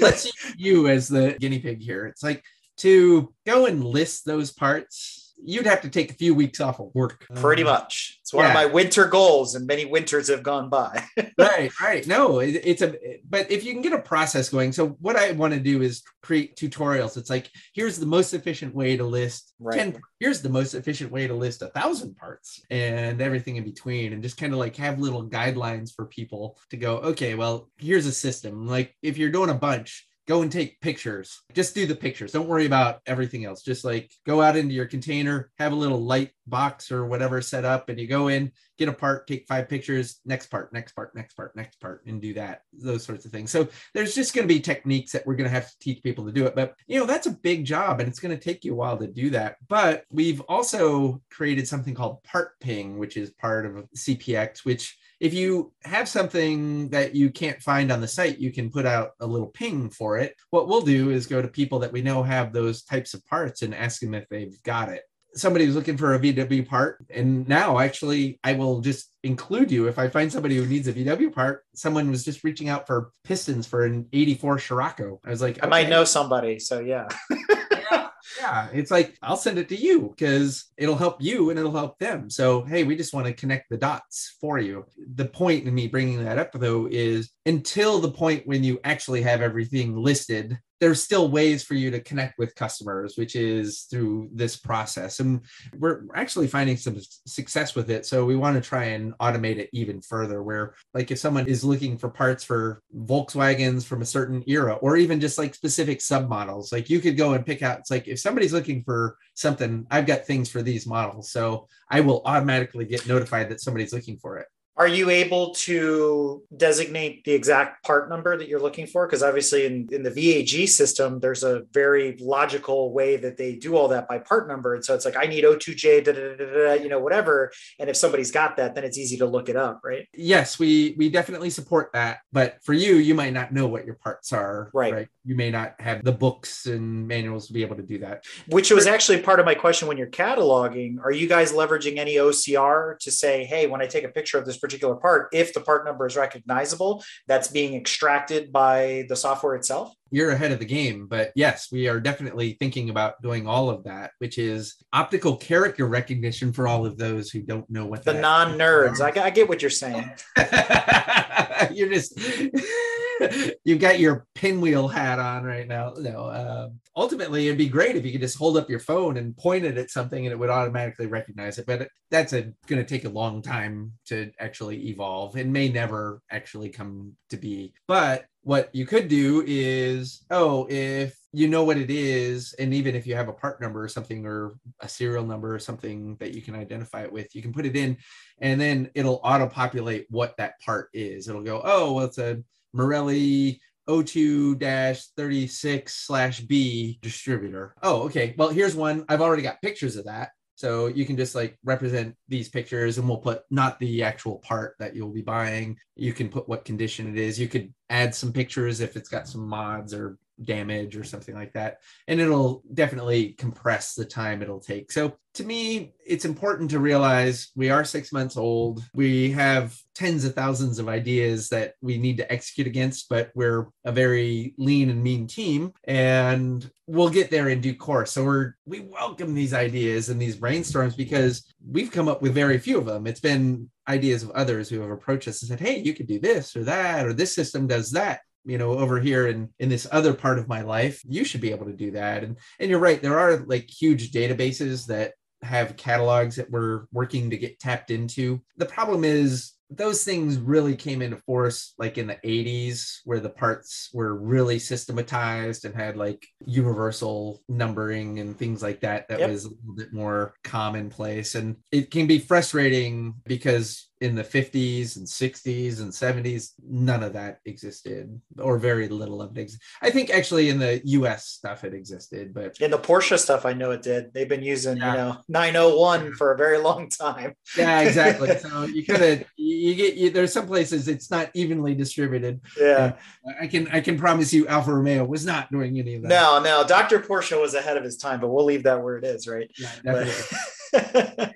Speaker 2: Let's use you as the guinea pig here. It's like to go and list those parts you'd have to take a few weeks off of work.
Speaker 1: Pretty uh, much. It's one yeah. of my winter goals, and many winters have gone by.
Speaker 2: right, right. No, it, it's a, but if you can get a process going. So, what I want to do is create tutorials. It's like, here's the most efficient way to list right. 10, here's the most efficient way to list a thousand parts and everything in between, and just kind of like have little guidelines for people to go, okay, well, here's a system. Like, if you're doing a bunch, go and take pictures. Just do the pictures. Don't worry about everything else. Just like go out into your container, have a little light box or whatever set up, and you go in, get a part, take five pictures, next part, next part, next part, next part, and do that. Those sorts of things. So there's just going to be techniques that we're going to have to teach people to do it. But you know, that's a big job and it's going to take you a while to do that. But we've also created something called part ping, which is part of CPX, which if you have something that you can't find on the site, you can put out a little ping for it. What we'll do is go to people that we know have those types of parts and ask them if they've got it. Somebody was looking for a VW part, and now actually I will just include you if I find somebody who needs a VW part. Someone was just reaching out for pistons for an 84 Scirocco. I was like,
Speaker 1: I might know somebody, so yeah.
Speaker 2: yeah it's like i'll send it to you because it'll help you and it'll help them. So hey we just want to connect the dots for you. The point in me bringing that up though is until the point when you actually have everything listed there's still ways for you to connect with customers, which is through this process. And we're actually finding some success with it. So we want to try and automate it even further, where like if someone is looking for parts for Volkswagens from a certain era, or even just like specific submodels, like you could go and pick out, it's like if somebody's looking for something, I've got things for these models. So I will automatically get notified that somebody's looking for it.
Speaker 1: Are you able to designate the exact part number that you're looking for? Because obviously, in, in the VAG system, there's a very logical way that they do all that by part number. And so it's like, I need O2J, da, da, da, you know, whatever. And if somebody's got that, then it's easy to look it up, right?
Speaker 2: Yes, we we definitely support that. But for you, you might not know what your parts are.
Speaker 1: Right. right?
Speaker 2: You may not have the books and manuals to be able to do that.
Speaker 1: Which was actually part of my question when you're cataloging. Are you guys leveraging any OCR to say, hey, when I take a picture of this particular part, if the part number is recognizable, that's being extracted by the software itself?
Speaker 2: You're ahead of the game, but yes, we are definitely thinking about doing all of that, which is optical character recognition for all of those who don't know what
Speaker 1: the non nerds. I, I get what you're saying.
Speaker 2: you're just you've got your pinwheel hat on right now. No, uh, ultimately, it'd be great if you could just hold up your phone and point it at something and it would automatically recognize it. But that's going to take a long time to actually evolve and may never actually come to be. But what you could do is, oh, if you know what it is, and even if you have a part number or something, or a serial number or something that you can identify it with, you can put it in, and then it'll auto populate what that part is. It'll go, oh, well, it's a Marelli 02-36 slash B distributor. Oh, okay. Well, here's one. I've already got pictures of that. So you can just like represent these pictures and we'll put not the actual part that you'll be buying. You can put what condition it is. You could add some pictures if it's got some mods or damage or something like that. And it'll definitely compress the time it'll take. So to me, it's important to realize we are six months old. We have tens of thousands of ideas that we need to execute against, but we're a very lean and mean team and we'll get there in due course. So we're we welcome these ideas and these brainstorms because we've come up with very few of them. It's been ideas of others who have approached us and said, Hey, you could do this or that, or this system does that you know over here in in this other part of my life you should be able to do that and and you're right there are like huge databases that have catalogs that we're working to get tapped into. The problem is those things really came into force like in the 80s where the parts were really systematized and had like universal numbering and things like that that yep. was a little bit more commonplace and it can be frustrating because in the 50s and 60s and 70s none of that existed or very little of it existed. i think actually in the us stuff it existed but
Speaker 1: in the porsche stuff i know it did they've been using yeah. you know 901 for a very long time
Speaker 2: yeah exactly so you kind of you get you, there's some places it's not evenly distributed.
Speaker 1: Yeah.
Speaker 2: I can i can promise you alfa romeo was not doing any of that.
Speaker 1: No no dr porsche was ahead of his time but we'll leave that where it is right?
Speaker 2: Yeah,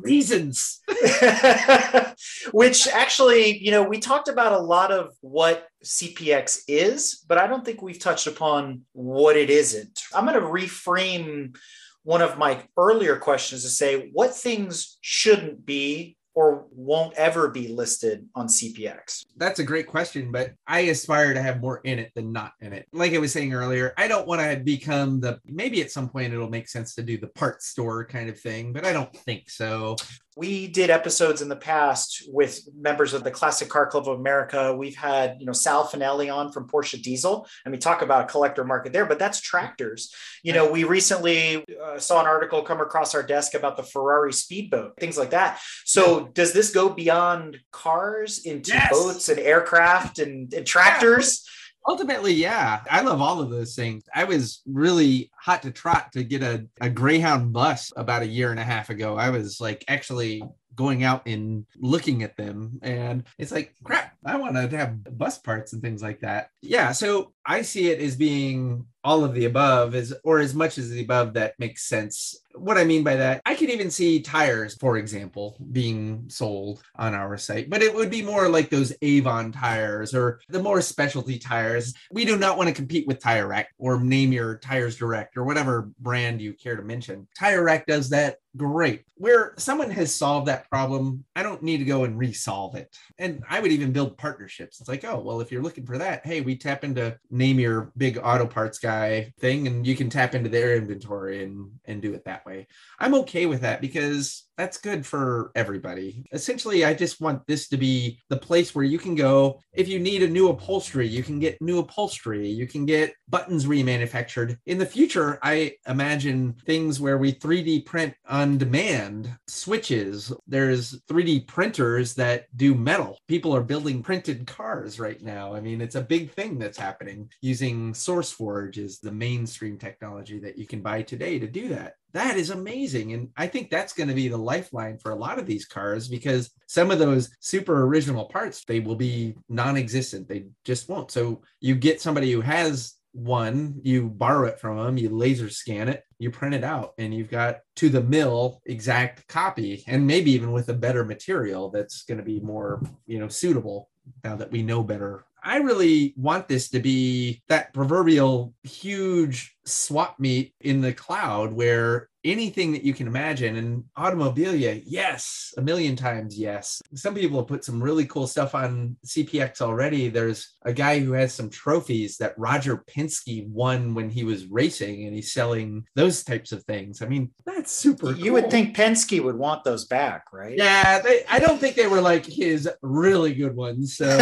Speaker 2: reasons.
Speaker 1: Which actually, you know, we talked about a lot of what CPX is, but I don't think we've touched upon what it isn't. I'm going to reframe one of my earlier questions to say what things shouldn't be or won't ever be listed on CPX?
Speaker 2: That's a great question, but I aspire to have more in it than not in it. Like I was saying earlier, I don't want to become the maybe at some point it'll make sense to do the part store kind of thing, but I don't think so
Speaker 1: we did episodes in the past with members of the Classic Car Club of America. We've had, you know, Sal Finelli on from Porsche Diesel, and we talk about a collector market there, but that's tractors. You know, we recently uh, saw an article come across our desk about the Ferrari speedboat, things like that. So, does this go beyond cars into yes. boats and aircraft and, and tractors? Yeah
Speaker 2: ultimately yeah i love all of those things. I was really hot to trot to get a, a greyhound bus about a year and a half ago. I was like actually going out and looking at them and it's like crap i want to have bus parts and things like that. Yeah so i see it as being all of the above is or as much as the above that makes sense. What i mean by that i could even see tires for example being sold on our site but it would be more like those avon tires or the more specialty tires. We do not want to compete with tire rack or name your tires direct or whatever brand you care to mention. Tire rack does that great. Where someone has solved that problem i don't need to go and resolve it. And i would even build partnerships. It's like oh well if you're looking for that hey we tap into name your big auto parts guy thing and you can tap into their inventory and and do it that way. I'm okay with that because that's good for everybody. Essentially, I just want this to be the place where you can go. If you need a new upholstery, you can get new upholstery. You can get buttons remanufactured. In the future, I imagine things where we 3D print on demand switches. There's 3D printers that do metal. People are building printed cars right now. I mean, it's a big thing that's happening using SourceForge is the mainstream technology that you can buy today to do that that is amazing. And I think that's going to be the lifeline for a lot of these cars because some of those super original parts, they will be non existent. They just won't. So you get somebody who has one, you borrow it from them, you laser scan it, you print it out, and you've got to the mill exact copy, and maybe even with a better material that's going to be more, you know, suitable now that we know better. I really want this to be that proverbial huge swap meet in the cloud where anything that you can imagine. And automobilia yes a million times yes. Some people have put some really cool stuff on cpx already. There's a guy who has some trophies that roger penske won when he was racing and he's selling those types of things. I mean that's super
Speaker 1: you cool. would think penske would want those back right?
Speaker 2: Yeah they, i don't think they were like his really good ones so.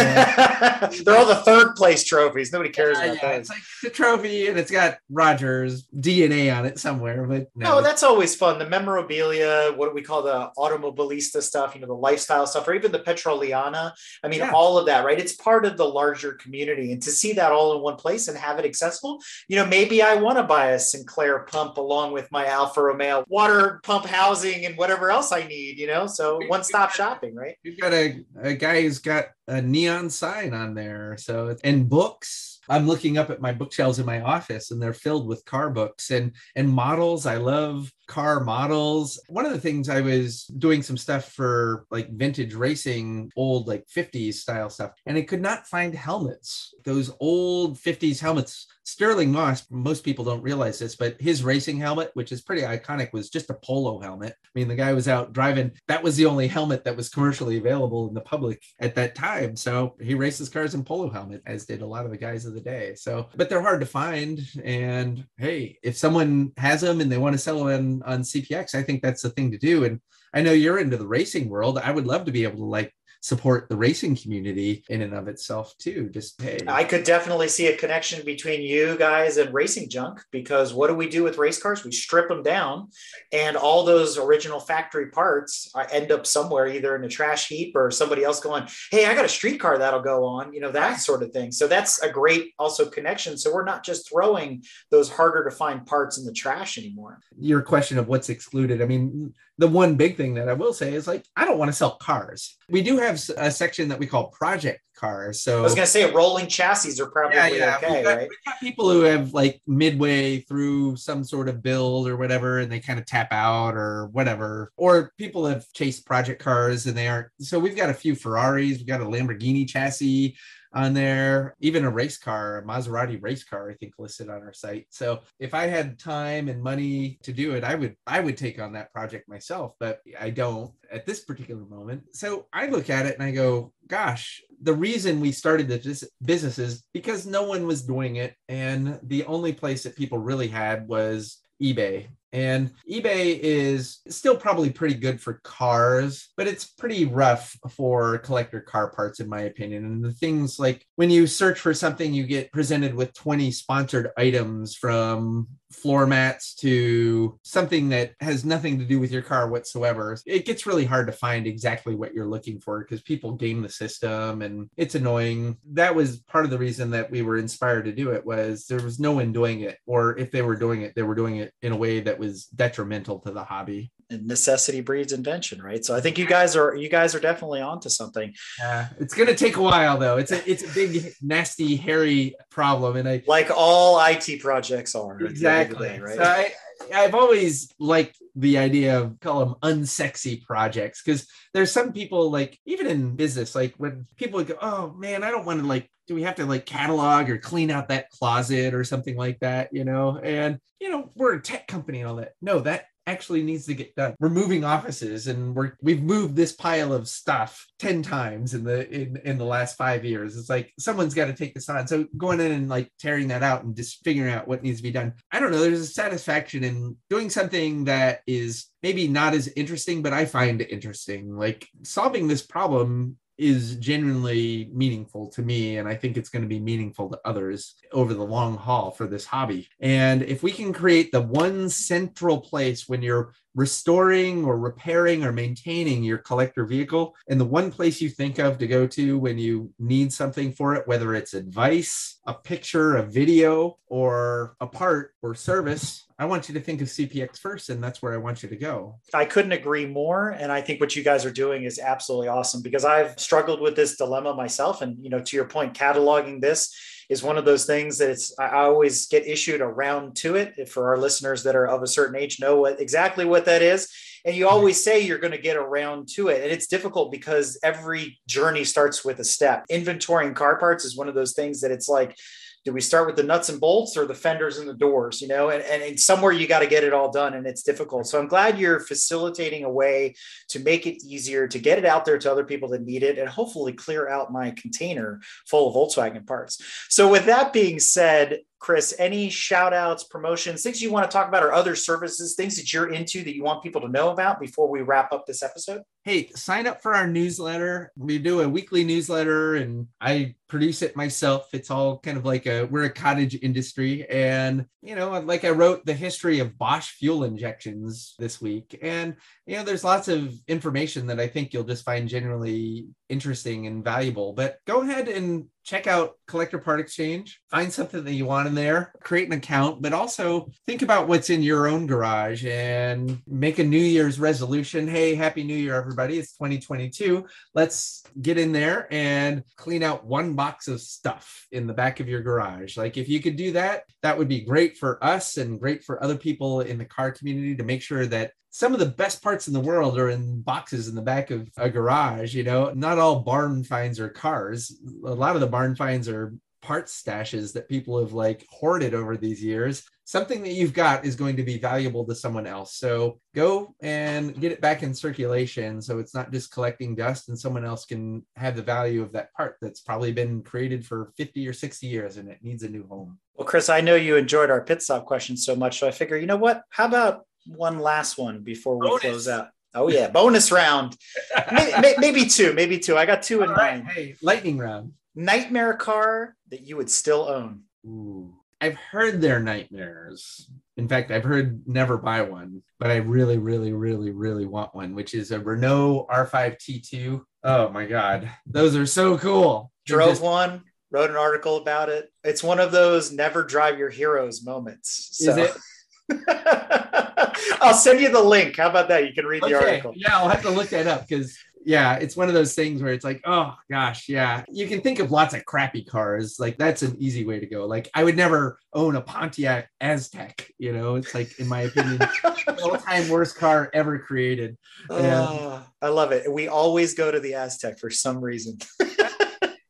Speaker 1: They're all the third place trophies. Nobody cares yeah, about yeah,
Speaker 2: those it's like the trophy and it's got roger's dna on it somewhere but
Speaker 1: no, no that's always fun. The memorabilia, what do we call the automobilista stuff, you know, the lifestyle stuff, or even the Petroliana. I mean, yeah. all of that, right? It's part of the larger community. And to see that all in one place and have it accessible, you know, maybe I want to buy a Sinclair pump along with my Alfa Romeo water pump housing and whatever else I need, you know? So one stop shopping, right?
Speaker 2: You've got a, a guy who's got a neon sign on there. So, and books I'm looking up at my bookshelves in my office and they're filled with car books and and models. I love car models. One of the things I was doing some stuff for like vintage racing, old like 50s style stuff, and I could not find helmets. Those old 50s helmets Stirling Moss, most people don't realize this, but his racing helmet, which is pretty iconic, was just a polo helmet. I mean, the guy was out driving. That was the only helmet that was commercially available in the public at that time. So he races cars in polo helmet, as did a lot of the guys of the day. So, but they're hard to find. And hey, if someone has them and they want to sell them on, CPX, I think that's the thing to do. And I know you're into the racing world. I would love to be able to like support the racing community in and of itself too. Just hey,
Speaker 1: I could definitely see a connection between you guys and racing junk because what do we do with race cars? We strip them down, and all those original factory parts uh, end up somewhere, either in a trash heap or somebody else going, "Hey, I got a street car that'll go on," you know that sort of thing. So that's a great also connection. So we're not just throwing those harder to find parts in the trash anymore.
Speaker 2: Your question of what's excluded. I mean, the one big thing that I will say is like I don't want to sell cars. We do have a section that we call project cars. So
Speaker 1: I was going to say rolling chassis are probably yeah, yeah. okay,
Speaker 2: we've got,
Speaker 1: right?
Speaker 2: We've got people who have like midway through some sort of build or whatever, and they kind of tap out or whatever. Or people have chased project cars and they aren't. So we've got a few Ferraris. We've got a Lamborghini chassis on there, even a race car, a Maserati race car, I think listed on our site. So if I had time and money to do it, I would I would take on that project myself, but I don't at this particular moment. So I look at it and I go, gosh, the reason we started this business is because no one was doing it. And the only place that people really had was eBay. And eBay is still probably pretty good for cars, but it's pretty rough for collector car parts, in my opinion. And the things like when you search for something, you get presented with 20 sponsored items from floor mats to something that has nothing to do with your car whatsoever. It gets really hard to find exactly what you're looking for because people game the system and it's annoying. That was part of the reason that we were inspired to do it was there was no one doing it or if they were doing it, they were doing it in a way that was detrimental to the hobby
Speaker 1: and necessity breeds invention right? So i think you guys are you guys are definitely onto something.
Speaker 2: Yeah it's going to take a while though. It's a it's a big nasty hairy problem and i
Speaker 1: like all it projects are
Speaker 2: exactly day, right? So I, I've always liked the idea of call them unsexy projects because there's some people like even in business like when people go oh man I don't want to like do we have to like catalog or clean out that closet or something like that? You know? And you know we're a tech company and all that. No that actually needs to get done. We're moving offices and we're we've moved this pile of stuff 10 times in the in, in the last five years. It's like someone's got to take this on. So going in and like tearing that out and just figuring out what needs to be done. I don't know. There's a satisfaction in doing something that is maybe not as interesting, but I find it interesting. Like solving this problem is genuinely meaningful to me and i think it's going to be meaningful to others over the long haul for this hobby. And if we can create the one central place when you're restoring or repairing or maintaining your collector vehicle and the one place you think of to go to when you need something for it whether it's advice a picture a video or a part or service I want you to think of CPX first, and that's where I want you to go.
Speaker 1: I couldn't agree more. And I think what you guys are doing is absolutely awesome because I've struggled with this dilemma myself. And, you know, to your point, cataloging this is one of those things that it's I always get issued around to it. For our listeners that are of a certain age know what exactly what that is. And you always say you're going to get around to it. And it's difficult because every journey starts with a step. Inventorying car parts is one of those things that it's like do we start with the nuts and bolts or the fenders and the doors you know? And, and somewhere you got to get it all done and it's difficult. So i'm glad you're facilitating a way to make it easier to get it out there to other people that need it and hopefully clear out my container full of volkswagen parts. So with that being said Chris, any shout outs, promotions, things you want to talk about, or other services, things that you're into that you want people to know about before we wrap up this episode?
Speaker 2: Hey, sign up for our newsletter. We do a weekly newsletter and I produce it myself. It's all kind of like a, we're a cottage industry. And, you know, like I wrote the history of Bosch fuel injections this week. And, you know, there's lots of information that I think you'll just find generally interesting and valuable. But go ahead and check out Collector Part Exchange, find something that you want in there, create an account, but also think about what's in your own garage and make a New Year's resolution. Hey, Happy New Year, everybody. It's 2022. Let's get in there and clean out one box of stuff in the back of your garage. Like, if you could do that, that would be great for us and great for other people in the car community to make sure that some of the best parts in the world are in boxes in the back of a garage you know not all barn finds are cars a lot of the barn finds are parts stashes that people have like hoarded over these years something that you've got is going to be valuable to someone else. So go and get it back in circulation so it's not just collecting dust and someone else can have the value of that part that's probably been created for 50 or 60 years and it needs a new home.
Speaker 1: Well, Chris, I know you enjoyed our pit stop questions so much. So I figure, you know what? How about one last one before we bonus. close out? Oh, yeah. bonus round. maybe, maybe, two. Maybe two. I got two in right. mind.
Speaker 2: Hey, lightning round.
Speaker 1: Nightmare car that you would still own.
Speaker 2: Ooh. I've heard their nightmares. In fact, I've heard never buy one, but I really, really, really, really want one, which is a Renault R5 T2. Oh my God. Those are so cool.
Speaker 1: Drove just... one, wrote an article about it. It's one of those never drive your heroes moments. So. Is it? I'll send you the link. How about that? You can read okay. the article.
Speaker 2: Yeah, I'll have to look that up because yeah, it's one of those things where it's like, oh gosh, yeah. You can think of lots of crappy cars. Like that's an easy way to go. Like I would never own a Pontiac Aztek. You know, it's like in my opinion, all-time worst car ever created.
Speaker 1: Uh, I love it. We always go to the Aztek for some reason.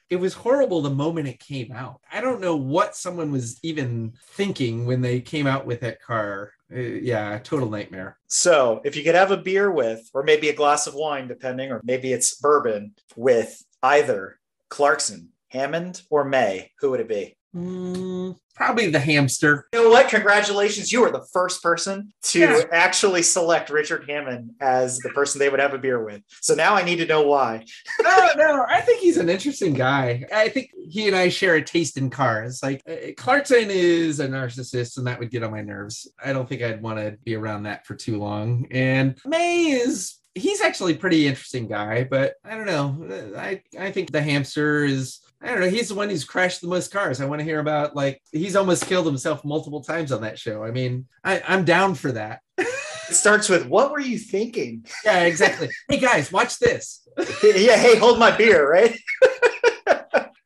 Speaker 2: it was horrible the moment it came out. I don't know what someone was even thinking when they came out with that car. Uh, yeah, total nightmare.
Speaker 1: So, if you could have a beer with, or maybe a glass of wine, depending, or maybe it's bourbon with either Clarkson, Hammond, or May, who would it be?
Speaker 2: Mm, probably the hamster.
Speaker 1: You know what? Congratulations. You were the first person to yeah. actually select Richard Hammond as the person they would have a beer with. So now I need to know why.
Speaker 2: no, no, I think he's an interesting guy. I think he and I share a taste in cars. Like uh, Clarkson is a narcissist, and that would get on my nerves. I don't think I'd want to be around that for too long. And May is he's actually a pretty interesting guy, but I don't know. I I think the hamster is I don't know. He's the one who's crashed the most cars. I want to hear about like he's almost killed himself multiple times on that show. I mean, I, I'm down for that.
Speaker 1: it starts with what were you thinking?
Speaker 2: Yeah, exactly. hey guys, watch this.
Speaker 1: yeah, hey, hold my beer, right?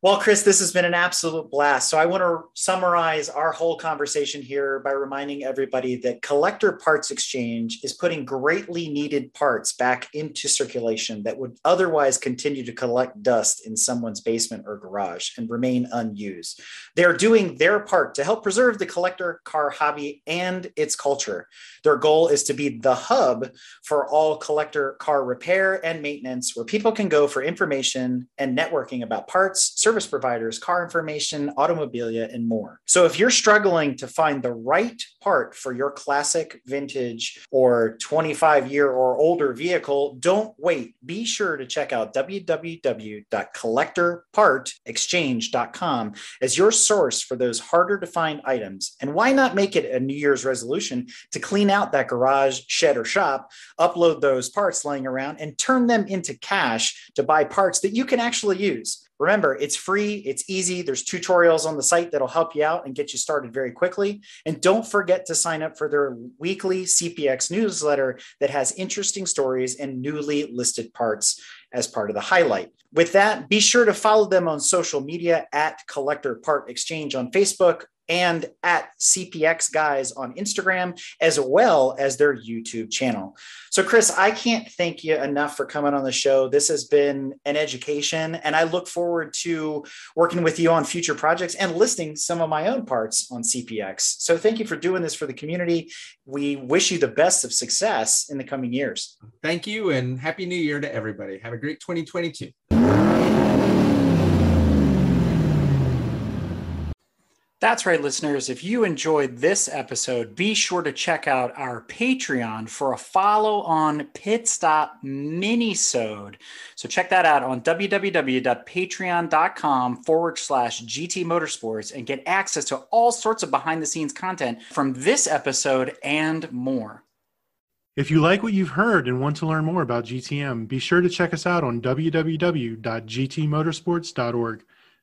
Speaker 1: Well, Chris, this has been an absolute blast. So I want to summarize our whole conversation here by reminding everybody that Collector Parts Exchange is putting greatly needed parts back into circulation that would otherwise continue to collect dust in someone's basement or garage and remain unused. They're doing their part to help preserve the collector car hobby and its culture. Their goal is to be the hub for all collector car repair and maintenance, where people can go for information and networking about parts, service providers, car information, automobilia, and more. So if you're struggling to find the right part for your classic, vintage, or 25 year or older vehicle, don't wait. Be sure to check out www.collectorpartexchange.com as your source for those harder to find items. And why not make it a New Year's resolution to clean out that garage, shed, or shop, upload those parts laying around, and turn them into cash to buy parts that you can actually use? Remember, it's free, it's easy. There's tutorials on the site that'll help you out and get you started very quickly. And don't forget to sign up for their weekly CPX newsletter that has interesting stories and newly listed parts as part of the highlight. With that, be sure to follow them on social media at Collector Part Exchange on Facebook and at CPX Guys on Instagram, as well as their YouTube channel. So, Chris, I can't thank you enough for coming on the show. This has been an education, and I look forward to working with you on future projects and listing some of my own parts on CPX. So, thank you for doing this for the community. We wish you the best of success in the coming years.
Speaker 2: Thank you, and Happy New Year to everybody. Have a great 2022.
Speaker 1: That's right, listeners. If you enjoyed this episode, be sure to check out our Patreon for a follow on Pit Stop Minisode. So check that out on www.patreon.com forward slash GT Motorsports and get access to all sorts of behind the scenes content from this episode and more.
Speaker 3: If you like what you've heard and want to learn more about GTM, be sure to check us out on www.gtmotorsports.org.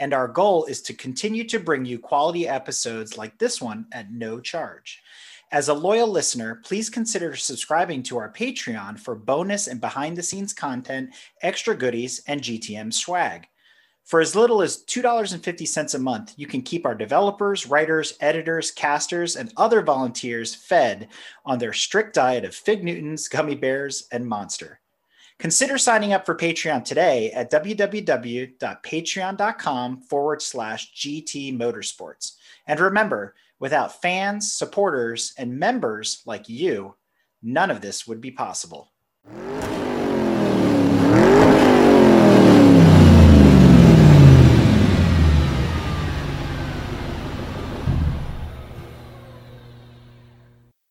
Speaker 1: And our goal is to continue to bring you quality episodes like this one at no charge. As a loyal listener, please consider subscribing to our Patreon for bonus and behind the scenes content, extra goodies, and GTM swag. For as little as $2.50 a month, you can keep our developers, writers, editors, casters, and other volunteers fed on their strict diet of Fig Newtons, gummy bears, and monster. Consider signing up for Patreon today at www.patreon.com forward slash GT Motorsports. And remember, without fans, supporters, and members like you, none of this would be possible.